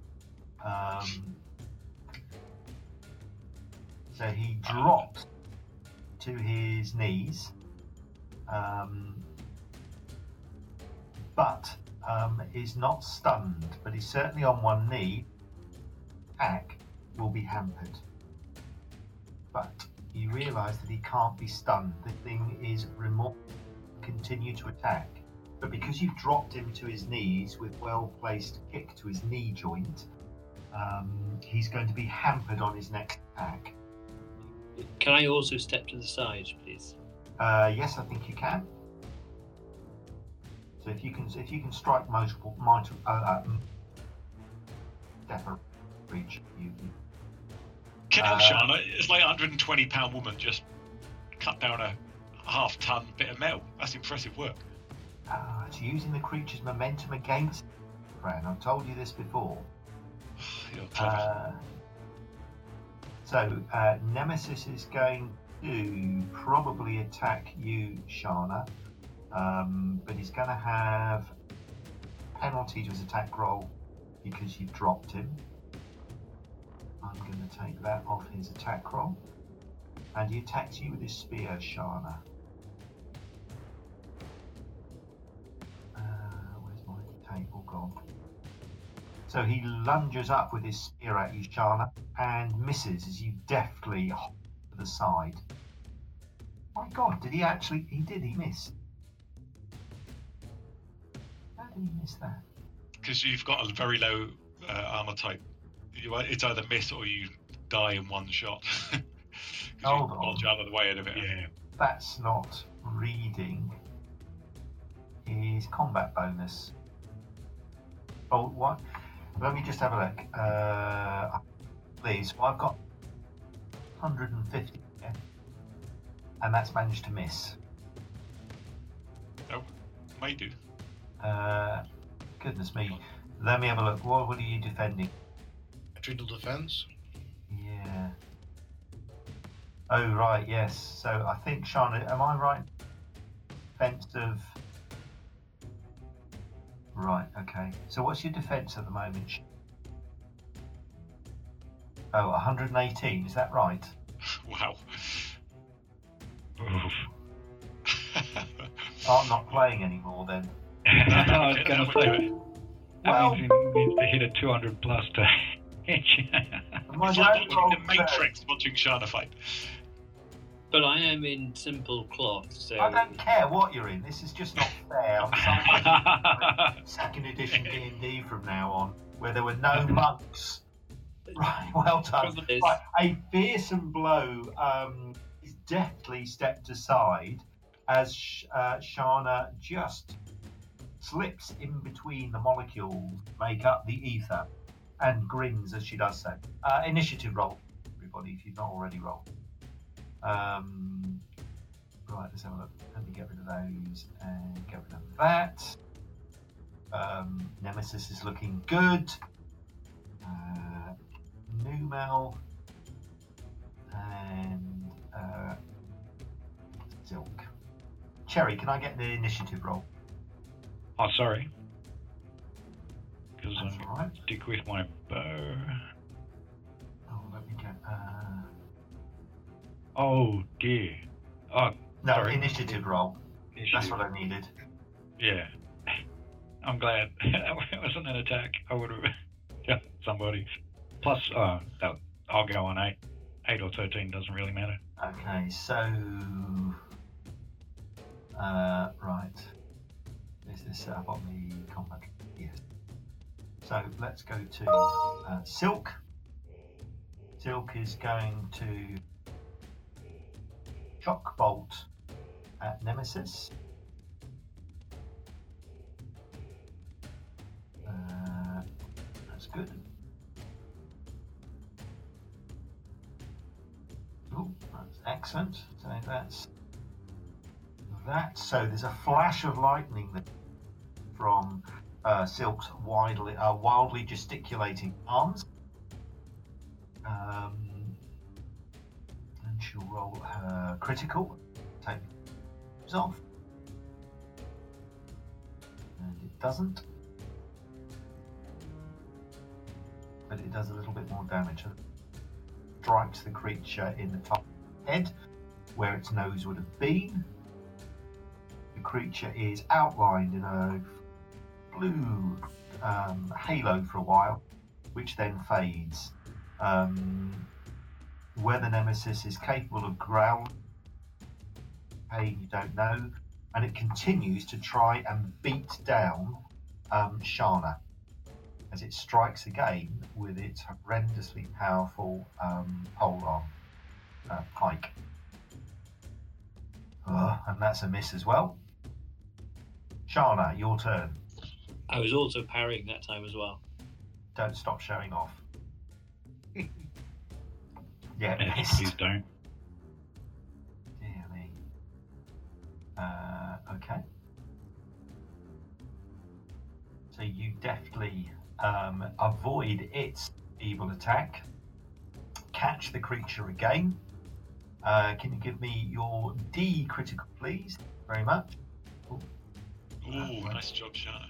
Um, so he drops to his knees, um, but um, is not stunned, but he's certainly on one knee. Attack will be hampered. But you realise that he can't be stunned. The thing is remote, continue to attack. But because you've dropped him to his knees with well placed kick to his knee joint, um, he's going to be hampered on his next attack. Can I also step to the side, please? Uh, yes, I think you can. So if you can, if you can strike multiple, multiple uh, uh, step a reach, you, you Can Uh, Shana, it's like a 120 pound woman just cut down a half ton bit of metal. That's impressive work. Ah, it's using the creature's momentum against Fran. I've told you this before. You're clever. Uh, so, uh, Nemesis is going to probably attack you, Shana, um, but he's going to have penalty to his attack roll because you've dropped him. I'm going to take that off his attack roll. And he attacks you with his spear, Shana. My? So he lunges up with his spear at you, Shana, and misses as you deftly hop to the side. My God, did he actually? He did. He missed. How did he miss that? Because you've got a very low uh, armor type. You, it's either miss or you die in one shot. 'Cause Hold you on. dodge out of the way of it. Yeah. That's not reading his combat bonus. Oh, what? Let me just have a look. Uh, please, well, I've got 150 here, and that's managed to miss. Oh, may do. Uh, goodness me. Let me have a look. What, what are you defending? Triple defense. Yeah. Oh, right, yes. So I think, Sean, am I right? Defense of. Right, okay. So what's your defense at the moment? Oh, 118, is that right? Wow. Oh, I'm not playing anymore then. I was going to say, that Well- means he needs to hit a 200 plus to hit. My it's like watching the Matrix watching Shana fight. But I am in simple cloth, so I don't care what you're in. This is just not fair. I'm second edition D&D from now on, where there were no monks. Right, well done. Right, a fearsome blow um, is deftly stepped aside as Sh- uh, Shana just slips in between the molecules make up the ether and grins as she does so. Uh, initiative roll, everybody, if you've not already rolled. Um, right, let's have a look. Let me get rid of those and get rid of that. Um, Nemesis is looking good. Uh, Numal and uh, Silk. Cherry, can I get the initiative roll? oh, sorry. Because I'm right. stick with my bow. Oh, let me get. Uh, Oh dear. Oh, no, Sorry. initiative roll. That's what I needed. Yeah. I'm glad that wasn't an attack. I would have shot somebody. Plus, uh, that, I'll go on 8. 8 or 13 doesn't really matter. Okay, so. Uh, right. Is this set up on the combat? Yes. So let's go to uh, Silk. Silk is going to shock bolt at Nemesis. Uh, good. Oh, that's excellent. So that's that. So there's a flash of lightning from uh, Silk's wildly, uh, wildly gesticulating arms. Um, she'll roll her critical. Take it off. And it doesn't. But it does a little bit more damage. Strikes the creature in the top head, where its nose would have been. The creature is outlined in a blue um, halo for a while, which then fades. Um, where the nemesis is capable of growling, pain you don't know, and it continues to try and beat down um, Shana as it strikes again with its horrendously powerful um, polearm uh, pike. Ugh, and that's a miss as well. Shana, your turn. I was also parrying that time as well. Don't stop showing off. yeah, Yeah, missed. please don't. Dear. Uh, okay. So you deftly um, avoid its evil attack, catch the creature again. Uh, can you give me your D critical, please? Very much. Ooh, nice job, Shana.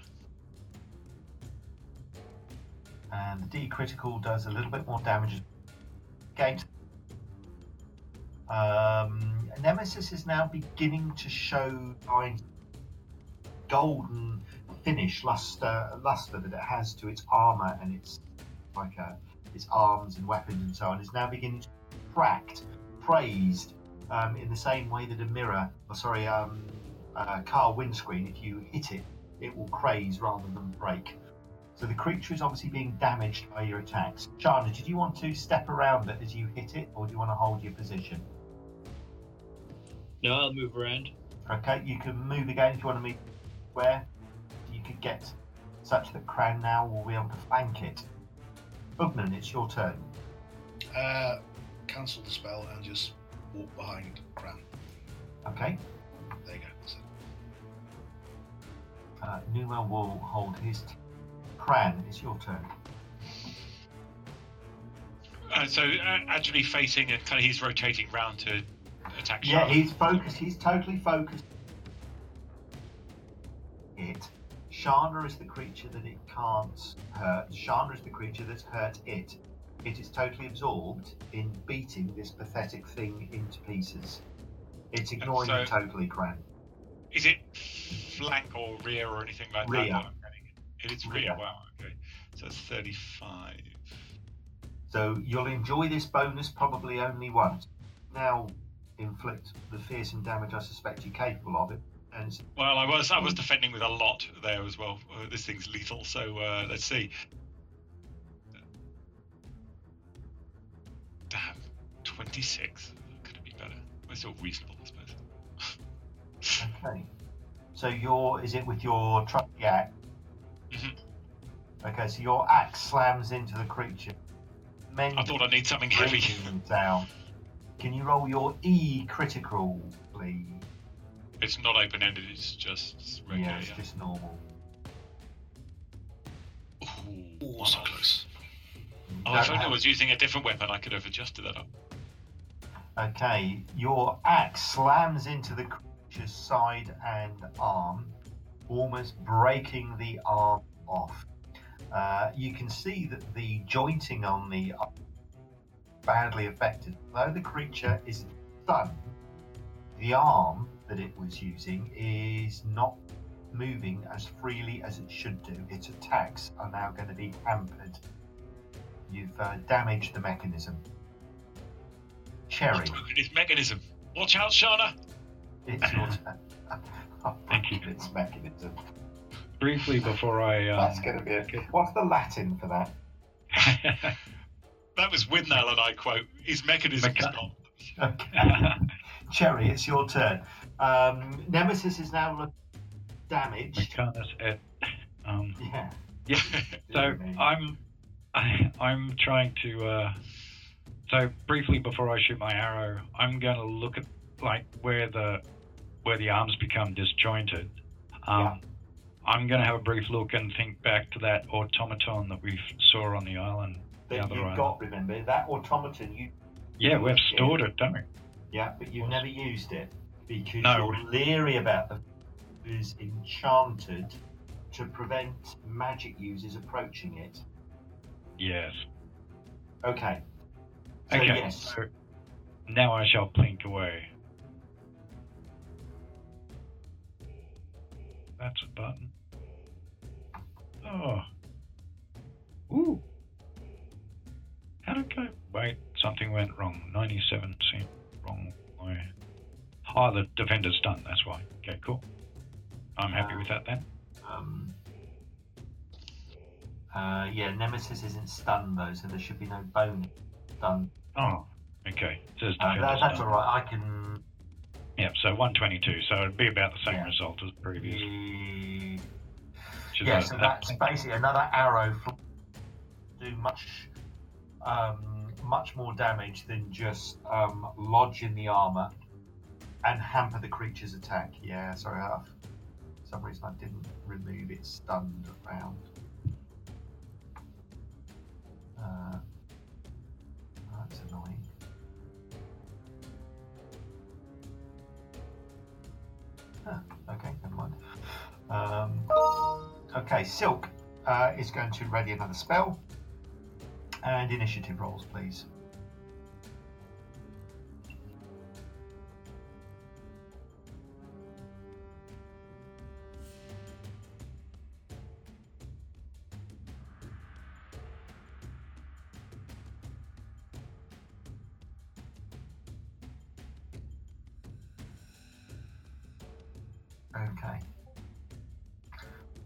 and the D critical does a little bit more damage against. Um, Nemesis is now beginning to show signs golden finish, luster, luster that it has to its armor and its like uh, its arms and weapons and so on. Is now beginning to be cracked, praised um, in the same way that a mirror, or sorry, um, a car windscreen, if you hit it, it will craze rather than break. So the creature is obviously being damaged by your attacks. Shana, did you want to step around it as you hit it, or do you want to hold your position? No, I'll move around. Okay, you can move again if you want to move where you could get such that Cran now will be able to flank it. Ugnan, it's your turn. Uh, cancel the spell and just walk behind Cran. Okay, There you go. Uh, Numa will hold his. T- Cran, it's your turn. Uh, so uh, actually facing and kind of he's rotating round to attack. Yeah, Shana. he's focused. He's totally focused. It. Shana is the creature that it can't hurt. Shana is the creature that's hurt it. It is totally absorbed in beating this pathetic thing into pieces. It's ignoring so- it totally, Cran. Is it flank or rear or anything like Rear. that? It. Is rear. Rear. Wow. Okay. So it's 35. So you'll enjoy this bonus probably only once. Now inflict the fearsome damage I suspect you're capable of it. And Well, I was I was defending with a lot there as well. Uh, this thing's lethal, so uh, let's see. Damn, 26. Could it be better? It's still reasonable, I suppose. okay. So your is it with your truck? axe? Okay, so your axe slams into the creature. Men I thought I'd need something heavy. down. Can you roll your E critical, please? It's not open-ended. It's just regular. yeah, it's yeah. just normal. Ooh, Ooh, so close. Mm-hmm. Oh, if only I was using a different weapon, I could have adjusted that up. Okay, your axe slams into the creature's side and arm, almost breaking the arm off. Uh, you can see that the jointing on the badly affected. Though the creature is done, the arm that it was using is not moving as freely as it should do. Its attacks are now going to be hampered. You've uh, damaged the mechanism. Cherry. His mechanism. Watch out, Shana! It's your turn. I've Thank you. broken its mechanism. Briefly before I. Um, That's going to be a. What's the Latin for that? That was Withnail and I quote. His mechanism is Mecha- not. Okay. Cherry, it's your turn. Um, Nemesis is now look- damaged. Mechanis et. Um, Yeah. yeah. So I'm I, I'm trying to. Uh, so briefly before I shoot my arrow, I'm going to look at like where the where the arms become disjointed. Um, Yeah. I'm going to have a brief look and think back to that automaton that we saw on the island. The That you've island. got, remember, that automaton, you Yeah, we've stored it, don't we? Yeah, but you've never used it because No. you're leery about the is enchanted to prevent magic users approaching it. Yes. Okay. So Okay. yes, So now I shall plink away. That's a button. Oh. Ooh. How did? Wait, something went wrong. 97 seemed wrong. Oh, the defender's done, that's why. Okay, cool. I'm happy with that then. um, uh, yeah, Nemesis isn't stunned though, so there should be no bone done. Oh, okay. Says Uh, that, that's all right. I can. Yeah, so 122, so it'd be about the same Yeah. result as previous. Yeah, so that's basically another arrow do much um, much more damage than just um, lodge in the armor and hamper the creature's attack. Yeah, sorry, I, for some reason I didn't remove it stunned round. Uh, that's annoying. Okay, never mind. Um, okay, Silk uh, is going to ready another spell. And initiative rolls, please.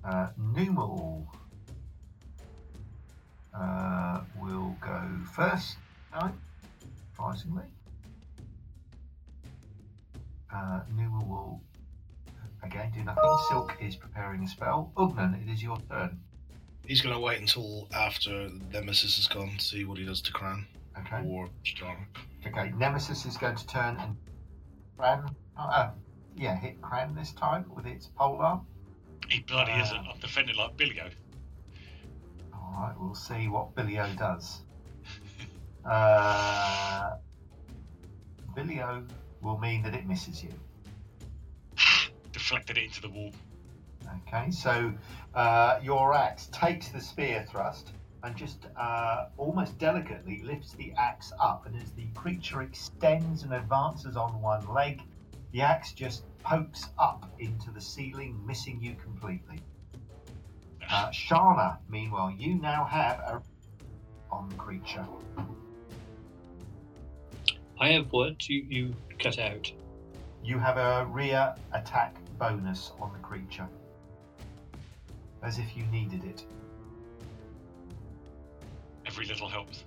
Uh, Numal uh, will go first. No, surprisingly. Uh, Numal will again do nothing. Silk is preparing a spell. Ugnan, it is your turn. He's going to wait until after Nemesis is gone to see what he does to Cran Okay. or Star. Okay. Nemesis is going to turn and Cran. Uh, yeah, hit Cran this time with its polearm. He bloody Ah. isn't. I'm defending like Billio. All right, we'll see what Billio does. Uh, Billio will mean that it misses you. Deflected it into the wall. Okay, so uh, your axe takes the spear thrust and just uh, almost delicately lifts the axe up, and as the creature extends and advances on one leg, the axe just pokes up into the ceiling, missing you completely. Uh, Shana, meanwhile, you now have a on the creature. I have what you, you cut out. You have a rear attack bonus on the creature, as if you needed it. Every little helps.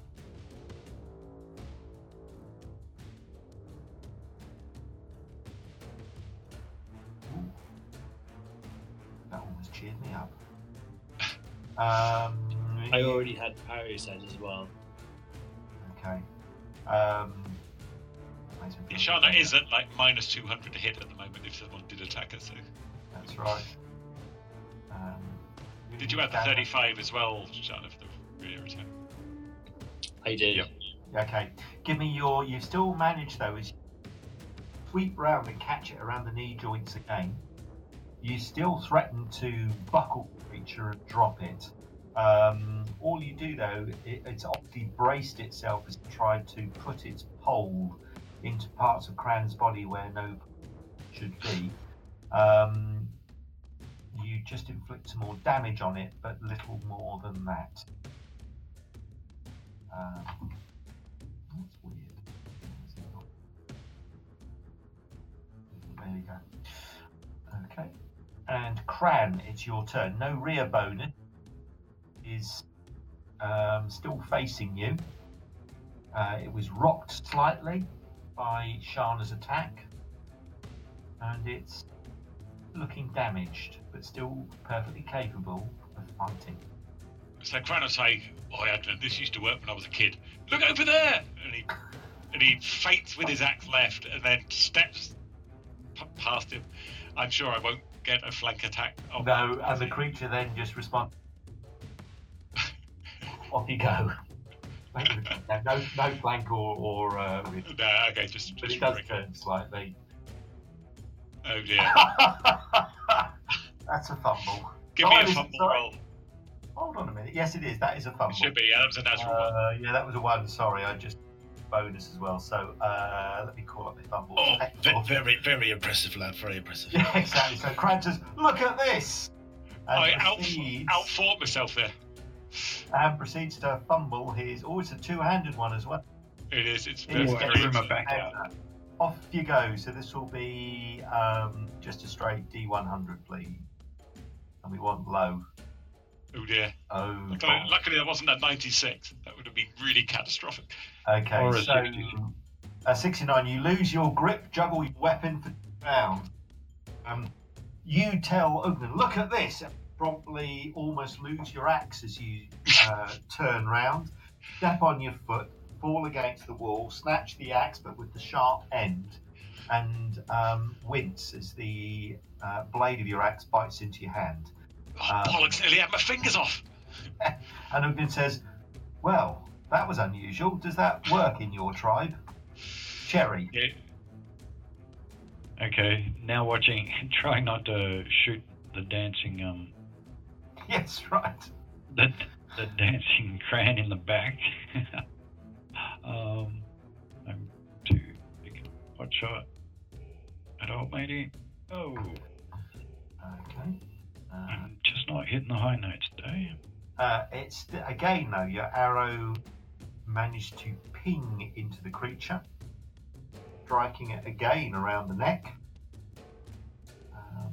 That almost cheered me up. Um, I already had parry set as well. Okay. Um, makes me feel Shana is at like minus 200 to hit at the moment if someone did attack her. So That's right. Um, did you add the 35 as well, Shana, for the rear attack? I did. Yep. Okay. Give me your. You still manage though, is sweep round and catch it around the knee joints again. You still threaten to buckle the creature and drop it. Um, all you do though, it, it's obviously braced itself as it tried to put its pole into parts of Cran's body where no should be. Um, you just inflict some more damage on it, but little more than that. Um, that's weird. There you go. And Cran, it's your turn. No rear bonus. Is um, still facing you. Uh, it was rocked slightly by Shana's attack. And it's looking damaged, but still perfectly capable of fighting. So Cran will say, "Oh, Advent, this used to work when I was a kid. Look over there!" And he and he feints with his axe left, and then steps past him. I'm sure I won't get a flank attack. on No, and the creature then just responds. Off you go. no, no, no flank or, or uh, with- No, okay, just but just it does break turn slightly. Oh dear. That's a fumble. Give Oh, me a fumble sorry. roll. Hold on a minute. Yes, it is. That is a fumble. It should be. Yeah, that was a natural one. Uh, yeah, that was a one. Sorry, I just bonus as well. So uh, let me call up the fumble. Oh, Oh, very, very impressive, lad. Very impressive. Yeah, exactly. So Cran says, "Look at this," and I out proceeds, outfought myself there. and proceeds to fumble his. Oh, it's a two-handed one as well. It is. It's It very, is very my back out. Off you go. So this will be um, just a straight D100, please. And we want low. Oh dear. Oh. Luckily, luckily that wasn't a 96. That would have been really catastrophic. Okay, Or a so 60. a 69, you lose your grip, juggle your weapon for round. Um, you tell Ugnan, look at this, and promptly almost lose your axe as you uh, turn round, step on your foot, fall against the wall, snatch the axe but with the sharp end, and um, wince as the uh, blade of your axe bites into your hand. Oh, Um, bollocks, nearly had my fingers off. And Ugnan says, Well, that was unusual. Does that work in your tribe? Cherry. Yeah. Okay, now watching, trying not to shoot the dancing, um, Yes, right. the the dancing cran in the back. um, I'm too big a pot shot. At all, matey. Oh, Okay. Uh, I'm just not hitting the high notes today. uh, it's again though your arrow managed to ping into the creature, striking it again around the neck um,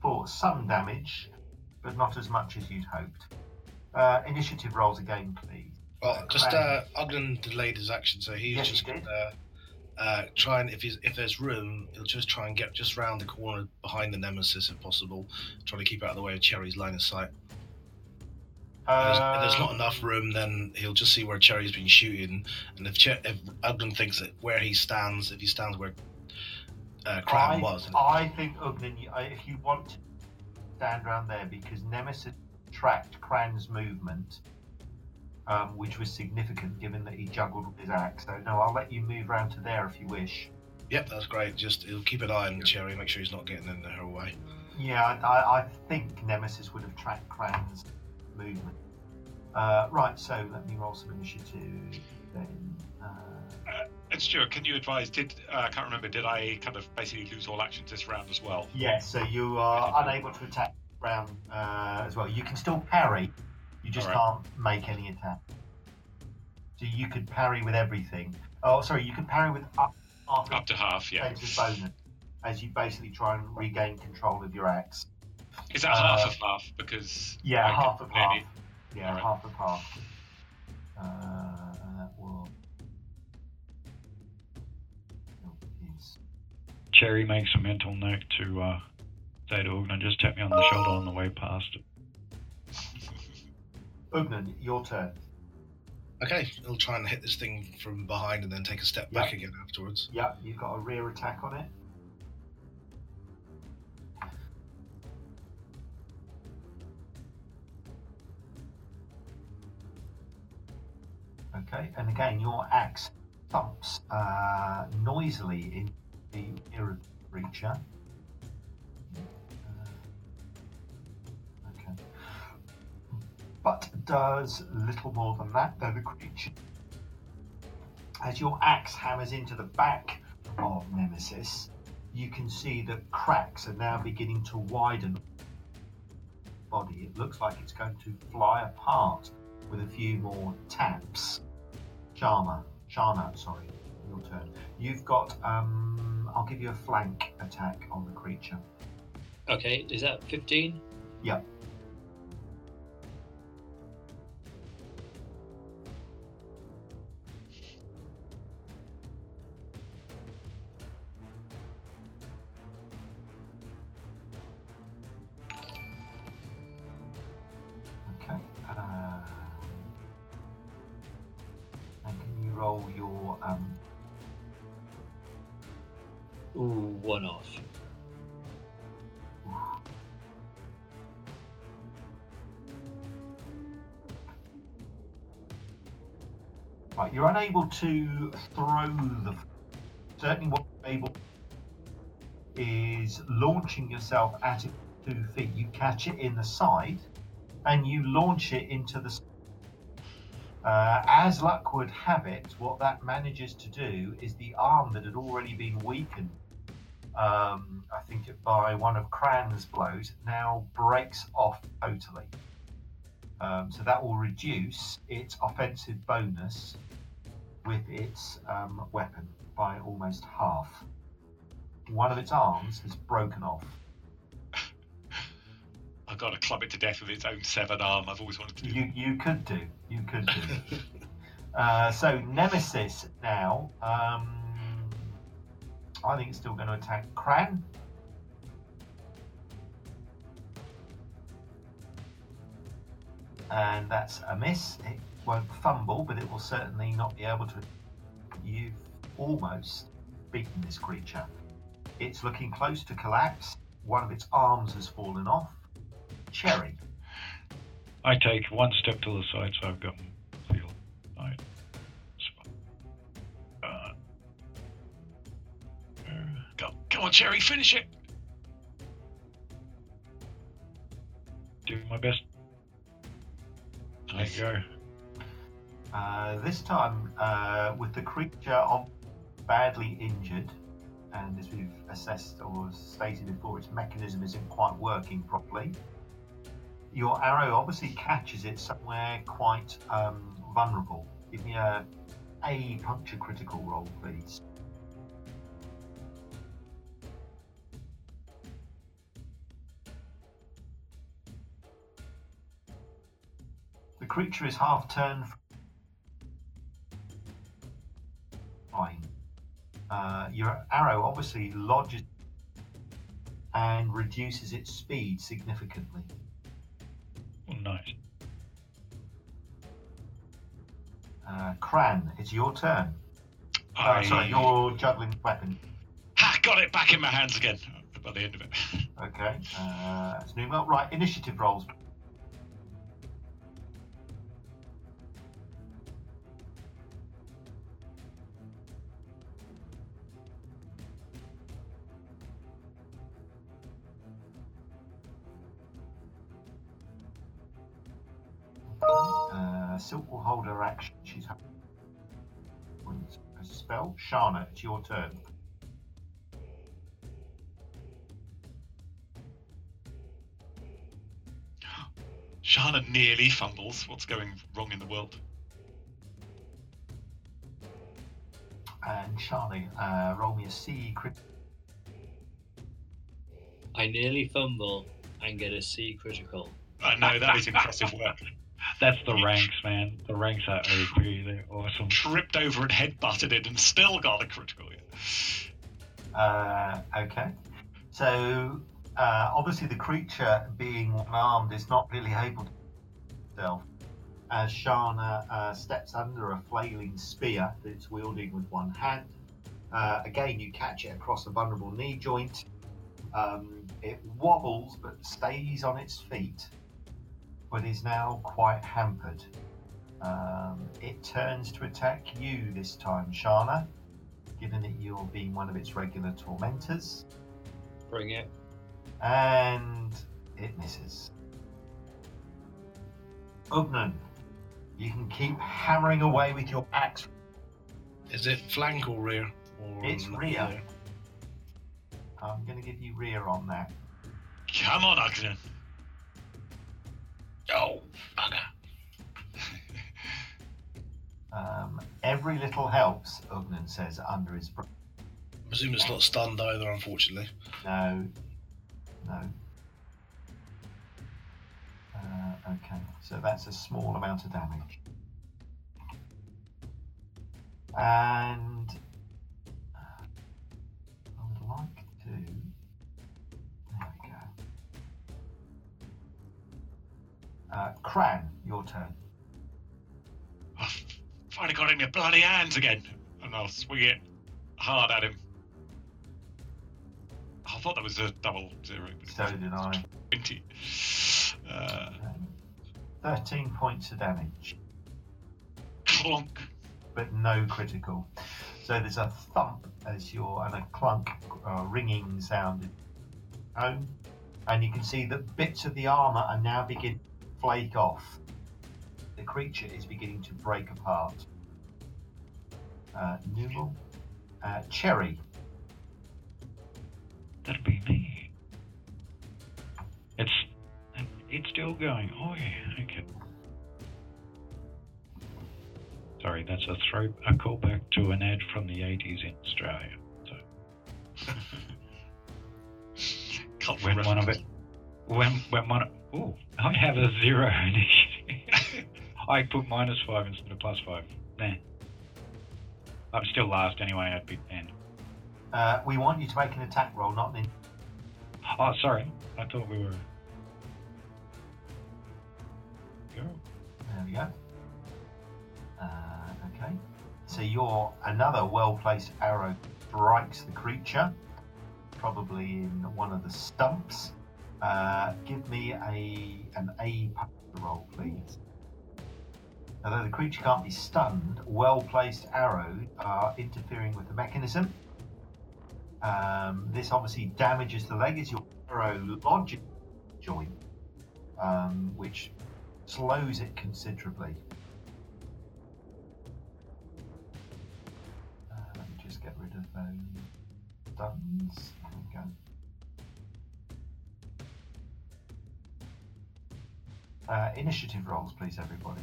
for some damage, but not as much as you'd hoped. Uh, initiative rolls again, please. Well, just uh, Ugnan delayed his action, so he's Yes, he just did. Uh, uh, trying. If he's if there's room, he'll just try and get just round the corner behind the nemesis if possible, trying to keep out of the way of Cherry's line of sight. If there's, if there's not Um, enough room, then he'll just see where Cherry's been shooting, and if Cher- if Ugnan thinks that where he stands, if he stands where uh, Cran I, was, I think I- if you want to stand around there, because Nemesis tracked Cran's movement, um, which was significant given that he juggled with his axe. So no, I'll let you move round to there if you wish. yep, that's great. Just he'll keep an eye on Cherry, make sure he's not getting in her way. Yeah, I, I, I think Nemesis would have tracked Cran's movement. Uh, right, so let me roll some initiative. Then, uh, And Stuart, can you advise? Did uh, I can't remember? Did I kind of basically lose all actions this round as well? yes, so you are unable to attack round uh, as well. You can still parry, you just Alright. can't make any attack. So you could parry with everything. Oh, sorry, you can parry with up, half Up to half, yeah. defensive bonus as you basically try and regain control of your axe. Is that Uh, half of half? Because Yeah, I half of half. maybe- Yeah, Alright. half of half. Uh, and that will. Cherry makes a mental note to uh, say to Ugnan, just tap me on the shoulder on the way past. Ugnan, your turn. Okay, he'll try and hit this thing from behind and then take a step back again afterwards. Yep, you've got a rear attack on it. Okay, and again, your axe thumps uh, noisily in the ear of the creature. But does little more than that, though the creature as your axe hammers into the back of Nemesis, you can see that cracks are now beginning to widen body. It looks like it's going to fly apart with a few more taps. Sharma, Shana, sorry, your turn. You've got, um, I'll give you a flank attack on the creature. Okay, is that 15? Yep. Right, to throw the. Certainly, what you're able is launching yourself at it two feet. You catch it in the side, and you launch it into the. Uh, as luck would have it, what that manages to do is the arm that had already been weakened, um, I think it by one of Cran's blows, now breaks off totally. Um, so that will reduce its offensive bonus with its um, weapon by almost half. One of its arms has broken off. I've got to club it to death with its own severed arm. I've always wanted to do. You you could do. You could do. uh, so Nemesis now. Um, I think it's still going to attack Cran. And that's a miss. It won't fumble, but it will certainly not be able to. You've almost beaten this creature. It's looking close to collapse. One of its arms has fallen off. Cherry. I take one step to the side so I've got side spot. Uh, Go, go on, Cherry, finish it. do my best. There you go. Uh, this time, uh, with the creature of badly injured, and as we've assessed or stated before, its mechanism isn't quite working properly. Your arrow obviously catches it somewhere quite um, vulnerable. Give me a a puncture critical roll, please. The creature is half turned. Fine. Uh, your arrow obviously lodges and reduces its speed significantly. Oh, nice. Uh, Cran, it's your turn. Uh, I sorry, your juggling weapon. ha, got it back in my hands again by the end of it. Okay. Uh, it's new. Well, right, initiative rolls. Silk will hold her action. She's points as a spell. Shana, it's your turn. Shana nearly fumbles. What's going wrong in the world? And Shani, uh, roll me a C crit. I nearly fumble and get a C critical. I know that is impressive work. That's the ranks, man. The ranks are OP. They're awesome. Tripped over and head butted it and still got a critical. Yeah. Uh, okay. So, uh, obviously, the creature being one armed is not really able to itself. As Shana uh, steps under a flailing spear that it's wielding with one hand. Uh, again, you catch it across a vulnerable knee joint. Um, it wobbles but stays on its feet, but is now quite hampered. Um, it turns to attack you this time, Shana given that you're being one of its regular tormentors, Bring it. and it misses. Ugnan, you can keep hammering away with your axe. Is it flank or rear? Or It's rear. I'm going to give you rear on that. Come on, Ugnan. Oh, bugger. Um, every little helps, Ugnan says under his breath. I presume it's not stunned either, unfortunately. No, no. Uh, okay, so that's a small amount of damage. And Uh, Cran, your turn. Oh, finally got it in your bloody hands again. And I'll swing it hard at him. I thought that was a double zero. So did I. 20. Uh, Um, 13 points of damage, clonk. but no critical. So there's a thump as your and a clunk, uh, ringing sound home, and you can see that bits of the armor are now beginning flake off. The creature is beginning to break apart. Uh, Numal, uh, Cherry. That'd be me. It's it's still going. Oh yeah, okay. Sorry, that's a throw a callback to an ad from the eighties in Australia. So when one of it when when one oh I have a zero initiative. I put minus five instead of plus five. Nah. I'm still last anyway, I'd be ten. Uh, we want you to make an attack roll, not an. Oh sorry. I thought we were Go. There we go. Uh, okay. So your another well-placed arrow strikes the creature, probably in one of the stumps. Uh, give me a an A roll, please. Although the creature can't be stunned, well-placed arrows are interfering with the mechanism. Um, this obviously damages the leg as your arrow lodges joint, um, which slows it considerably. Uh, let me just get rid of those stuns. Uh, initiative rolls, please, everybody.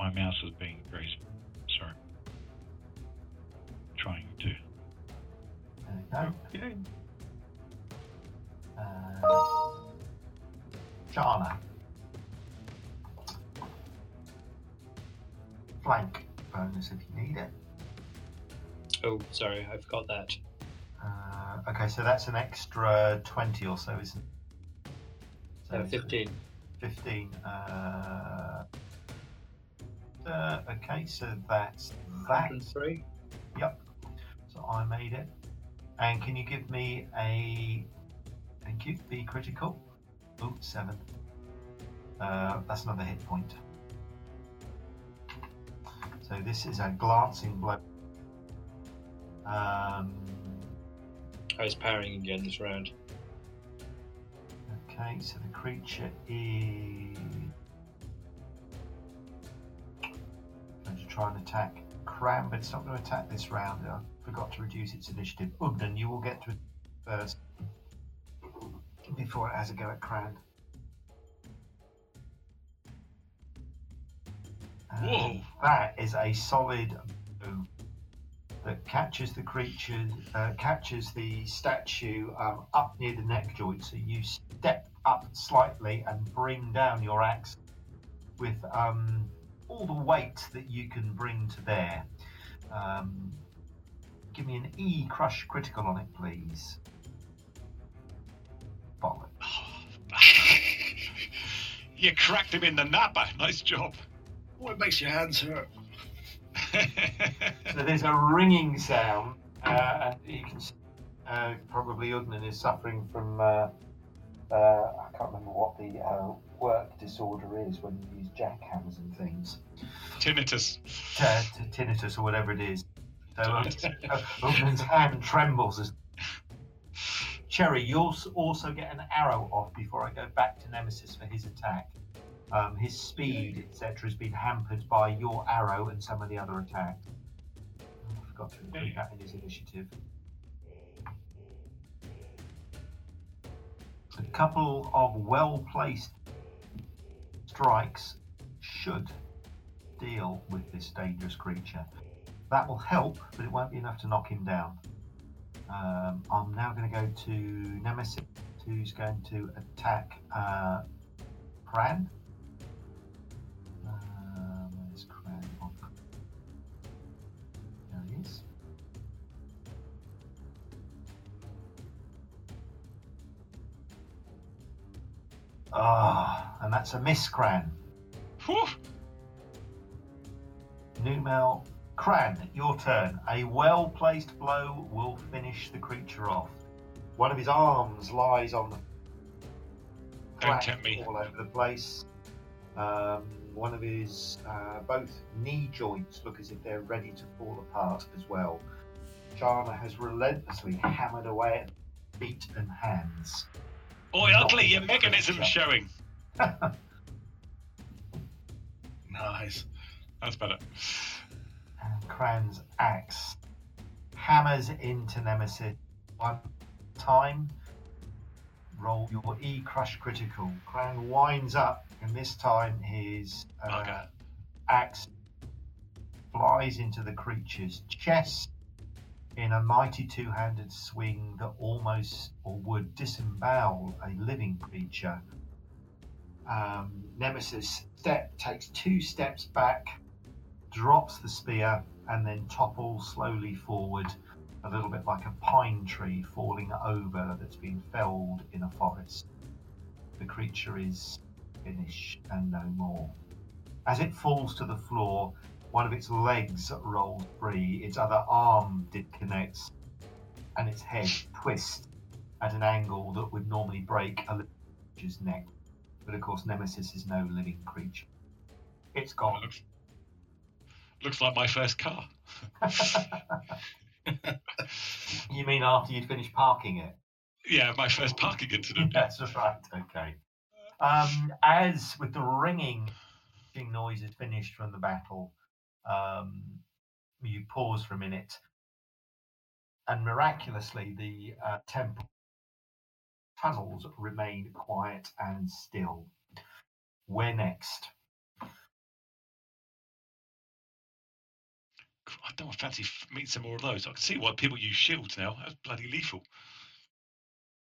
My mouse is being very sorry. Trying to There we go. Uh, Shana. Flank bonus if you need it. Oh, sorry, I forgot that. Uh, okay, so that's an extra 20 or so, isn't it? So Uh, 15. 15. Uh, uh, okay, so that's that. 103. Yep. So I made it. And can you give me a. Thank you. Be critical. Oh, seven. Uh, that's another hit point. So this is a glancing blow. Um, I was powering again this round. okay, so the creature is. Going to try and attack Cran, but it's not going to attack this round. I forgot to reduce its initiative. Ugnan, you will get to it first before it has a go at Cran. Whoa. That is a solid blow that catches the creature, uh, catches the statue um, up near the neck joint. So you step up slightly and bring down your axe with um, all the weight that you can bring to bear. Um, give me an E crush critical on it, please. Bollock. you cracked him in the napper. Nice job. What makes your hands hurt? So there's a ringing sound, uh, and you can see, uh, probably Ugnan is suffering from. Uh, uh, I can't remember what the uh, work disorder is when you use jackhammers and things. Tinnitus. T- t- tinnitus or whatever it is. So uh, uh, hand trembles as. Cherry, you'll also get an arrow off before I go back to Nemesis for his attack. Um, his speed, etc., has been hampered by your arrow and some of the other attacks. I forgot to include that in his initiative. A couple of well placed strikes should deal with this dangerous creature. That will help, but it won't be enough to knock him down. Um, I'm now going to go to Nemesis, who's going to attack uh, Cran. Ah, and that's a miss, Cran. Whew. Numal, Cran, your turn. A well placed blow will finish the creature off. One of his arms lies on the Don't tempt me. all over the place. Um, one of his uh, both knee joints look as if they're ready to fall apart as well. Jana has relentlessly hammered away at feet and hands. Oi, ugly, your mechanism's showing. Nice. That's better. And Cran's axe hammers into Nemesis one time. Roll your E crush critical. Cran winds up, and this time his uh, Bugger. axe flies into the creature's chest in a mighty two handed swing that almost or would disembowel a living creature. Um, Nemesis step takes two steps back, drops the spear, and then topples slowly forward, a little bit like a pine tree falling over that's been felled in a forest. The creature is finished and no more. As it falls to the floor, one of its legs rolled free, its other arm disconnects, and its head twists at an angle that would normally break a living creature's neck. But of course, Nemesis is no living creature. It's gone. Looks, looks like my first car. you mean after you'd finished parking it? Yeah, my first parking incident. That's right. Okay. Um, as with the ringing noise is finished from the battle, um, you pause for a minute, and miraculously the uh, temple tunnels remain quiet and still. Where next? I don't fancy f- meet some more of those. I can see why people use shields now. That's bloody lethal.